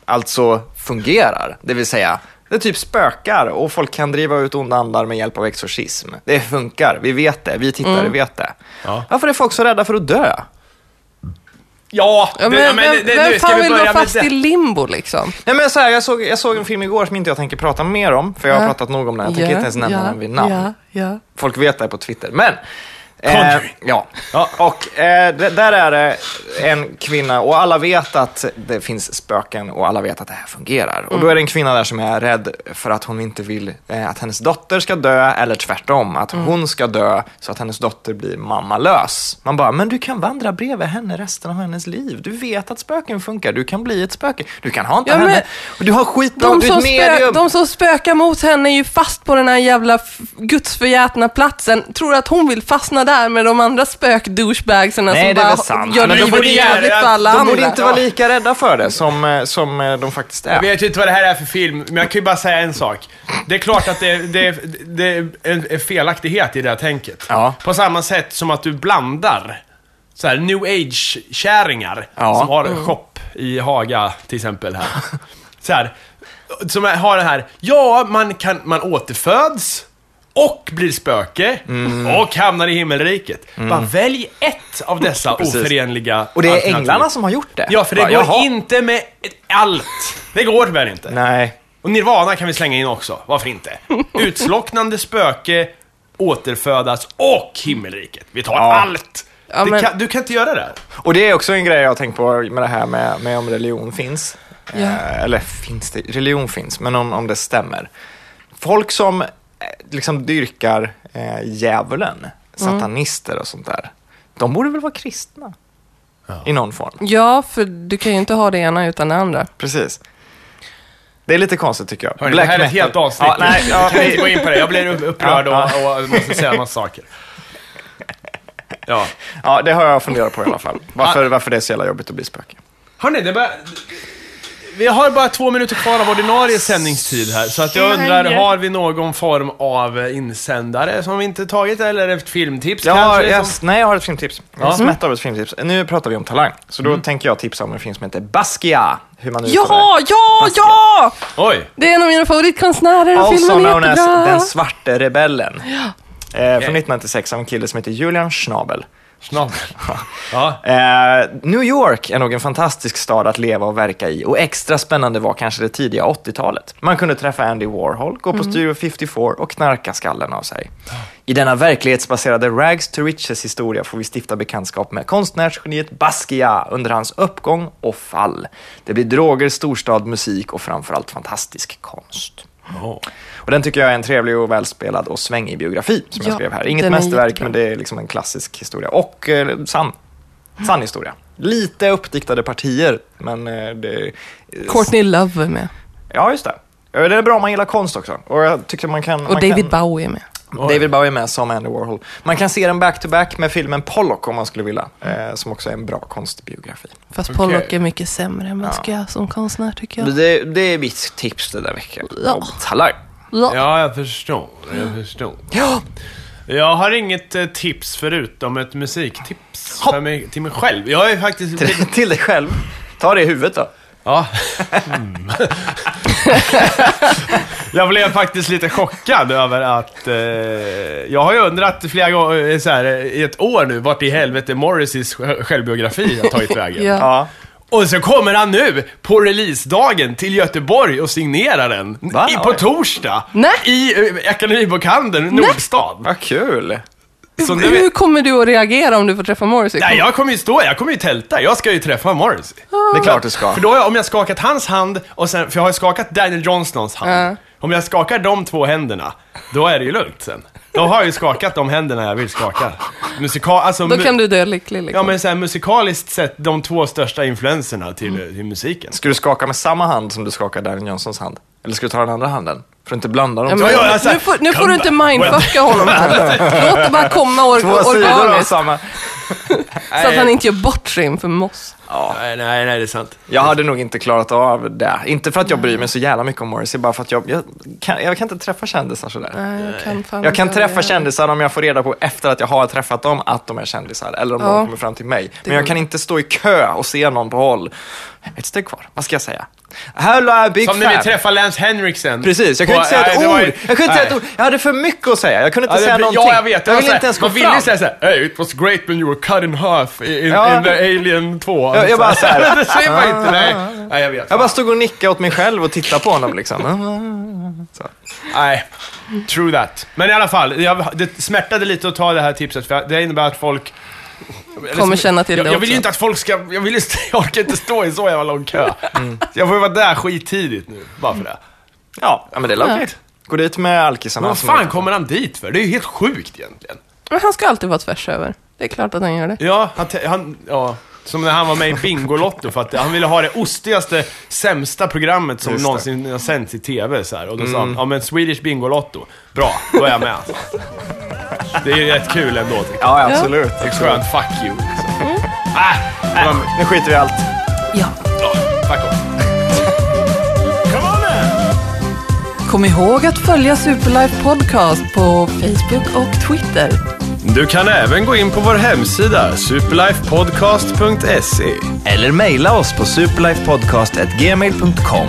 alltså fungerar, det vill säga det typ spökar och folk kan driva ut onda andar med hjälp av exorcism. Det funkar, vi vet det, vi tittare vet det. Ja. Varför är folk så rädda för att dö? Ja, Ja, du, men, ja, men vem, det- vem fan vi vill med fast i limbo liksom? Nej, men så här, jag, såg, jag såg en film igår som inte jag tänker prata mer om, för jag har Ja. pratat nog om den. Jag tänker inte ens nämna den vid namn. Ja, ja. Folk vet det på Twitter. Men, eh, ja. Ja. Och eh, där är det en kvinna och alla vet att det finns spöken och alla vet att det här fungerar. Och då är det en kvinna där som är rädd för att hon inte vill eh, att hennes dotter ska dö eller tvärtom, att hon ska dö så att hennes dotter blir mammalös. Man bara, men du kan vandra bredvid henne resten av hennes liv. Du vet att spöken funkar, du kan bli ett spöke. Du kan hanta Ja, men- henne du har skitbra, De du är ett medium. de som spökar mot henne är ju fast på den här jävla gudsförgätna platsen. Tror att hon vill fastna där med de andra spök-douchebagsen Nej, som det är bara väl sant. gör Men de livet borde jävligt göra- för alla De andra? borde inte vara lika rädda för det som, eh, som eh, de faktiskt är. Jag vet ju inte vad det här är för film, men jag kan ju bara säga en sak. Det är klart att det, det, det är en en felaktighet i det här tänket. Ja. På samma sätt som att du blandar så här new age-kärringar Ja. som har shop i Haga till exempel här. Så här, som har det här, ja, man, kan, man återföds och blir spöke Mm. och hamnar i himmelriket. Bara välj ett av dessa Precis. oförenliga Och det är änglarna som har gjort det. Ja, för det Bara, går jaha. inte med allt. Det går tyvärr inte. Nej. Och Nirvana kan vi slänga in också, varför inte? Utslocknande spöke, återfödas och himmelriket. Vi tar Ja. allt! Ja, men- kan, du kan inte göra det. Och det är också en grej jag har tänkt på med det här med, med om religion finns. Ja. Eh, eller finns det? Religion finns, men om, om det stämmer. Folk som liksom dyrkar eh, djävulen, satanister och sånt där, de borde väl vara kristna? I någon form. Ja, för du kan ju inte ha det ena utan det andra. Precis. Det är lite konstigt tycker jag. Hörni, det här är ett helt avsnitt. Ja, nej, ja, jag kan inte gå in på det. Jag blir upp- upprörd Ja, och, och måste säga en massa saker. Ja. ja, det har jag funderat på i alla fall. Varför, varför det är så jävla jobbigt att bli spöke. Hörni, det börjar... Vi har bara två minuter kvar av ordinarie sändningstid här, så att jag undrar, har vi någon form av insändare som vi inte tagit, eller ett filmtips Ja, kanske? yes, nej, jag har ett filmtips. Jag Ja. har smätt av ett filmtips. Nu pratar vi om talang, så då tänker jag tipsa om en film som heter Basquiat. Hur man uttalar Ja, ja, Basquiat. ja! Oj! Det är en av mina favoritkonstnärer och Also filmen är known as jättebra. Den svarte rebellen. Eh, från 1996 av en kille som heter Julian Schnabel. Snabbt. Ja. Eh, New York är nog en fantastisk stad att leva och verka i och extra spännande var kanske det tidiga 80-talet. Man kunde träffa Andy Warhol, gå på Studio 54 och knarka skallen av sig. I denna verklighetsbaserade Rags to Riches historia får vi stifta bekantskap med konstnärsgeniet Basquiat under hans uppgång och fall. Det blir droger, storstad, musik och framförallt fantastisk konst. Oh. Och den tycker jag är en trevlig och välspelad och svängig biografi som jag Ja, skrev här. Inget mästerverk, men det är liksom en klassisk historia och eh, sann. Sann historia. Lite uppdiktade partier, men eh, det... Courtney Love är med. Ja, just det. Ja, Det är bra om man gillar konst också. Och jag tycker man kan... Och man David kan, Bowie är med. David Bowie är med som Andy Warhol. Man kan se den back-to-back med filmen Pollock om man skulle vilja, eh, som också är en bra konstbiografi. Fast Okej. Pollock är mycket sämre än Basquiat som konstnär tycker jag. Det, det är mitt tips den där veckan. Ja. Om Talang. Ja. Ja, jag förstår. Jag förstår. Ja. Jag har inget eh, tips förutom ett musiktips Hopp. för mig, till mig själv. Jag är faktiskt... Till, till dig själv. Ta det i huvudet då. Ja. Mm. jag blev faktiskt lite chockad över att... Eh, jag har ju undrat flera gånger, eh, så här, i ett år nu, vart i helvete Morrisseys sj- självbiografi har tagit vägen. Ja. Ja. Och så kommer han nu på releasedagen till Göteborg och signerar den. Va? I, på torsdag. Nej. I eh, Akademibokhandeln, Nordstad. Vad kul. Så nu, Hur kommer du att reagera om du får träffa Morrissey? nej, jag kommer ju stå, jag kommer ju tälta. Jag ska ju träffa Morrissey. Det är klart du ska. För då har jag, om jag skakat hans hand, och sen, för jag har ju skakat Daniel Johnstons hand. Ja. Om jag skakar de två händerna, då är det ju lugnt sen. Då har jag ju skakat de händerna jag vill skaka. Musikal, alltså, Då kan du dö lycklig liksom. Ja men så här, musikaliskt sett, de två största influenserna till, Mm. till musiken. Ska du skaka med samma hand som du skakar Daniel Johnsons hand? Eller ska du ta den andra handen? För att inte blanda dem. Ja, men, Ja, ja, så här, nu får, nu får du inte mindfucka honom här. Låt det bara komma or- Två sidor av organiskt. samma. Så att han inte gör bort sig inför Moss. Nej, nej, nej, det är sant. Jag hade nog inte klarat av det. Inte för att jag bryr mig så jävla mycket om Morrissey, bara för att jag, jag, kan, jag kan inte träffa kändisar sådär. Nej, jag kan fan Jag kan träffa det. kändisar om jag får reda på efter att jag har träffat dem att de är kändisar. Eller om Ja. de kommer fram till mig. Men jag kan inte stå i kö och se någon på håll. Ett steg kvar, vad ska jag säga? Hello, big Som när vi träffade Lance Henriksen. Precis, jag kunde inte säga ett ord. ju- Jag kunde inte säga ett ord. Jag hade för mycket att säga. Jag kunde inte Ja, säga det, någonting. ja, jag vet. Det Jag ville så inte här- ens gå Man ville fram. säga såhär, hey, it was great when you were cut in half in, Ja. in the Alien 2. Jag- jag bara så här- det säger man inte, nej. Nej, jag vet. Jag bara stod och nickade åt mig själv och tittade på honom liksom. Så. Nej, true that. Men i alla fall, jag, det smärtade lite att ta det här tipset, för det innebär att folk... Kommer känna till jag, det jag vill ju också. inte att folk ska... Jag, vill jag orkar inte stå i så jävla lång kö. Så jag får ju vara där skittidigt nu, bara för det. Ja, ja, men det är okej. Gå dit med alkisarna. Vad fan kommer han dit för? Det är ju helt sjukt egentligen. Men han ska alltid vara tvärs över. Det är klart att han gör det. Ja, han, han, ja, som när han var med i Bingolotto för att han ville ha det ostigaste, sämsta programmet som Just det. någonsin har sänts i TV. Så här. Och då sa han, ja men Swedish Bingolotto, bra, då är jag med. Det är ju rätt kul ändå. tycker Ja, absolut. jag. Skönt, fuck you. Liksom. Ah, Äh, nu skiter vi i allt. Ja. Kom ihåg att följa Superlife Podcast på Facebook och Twitter. Du kan även gå in på vår hemsida, superlifepodcast.se. Eller mejla oss på superlifepodcast.gmail.com.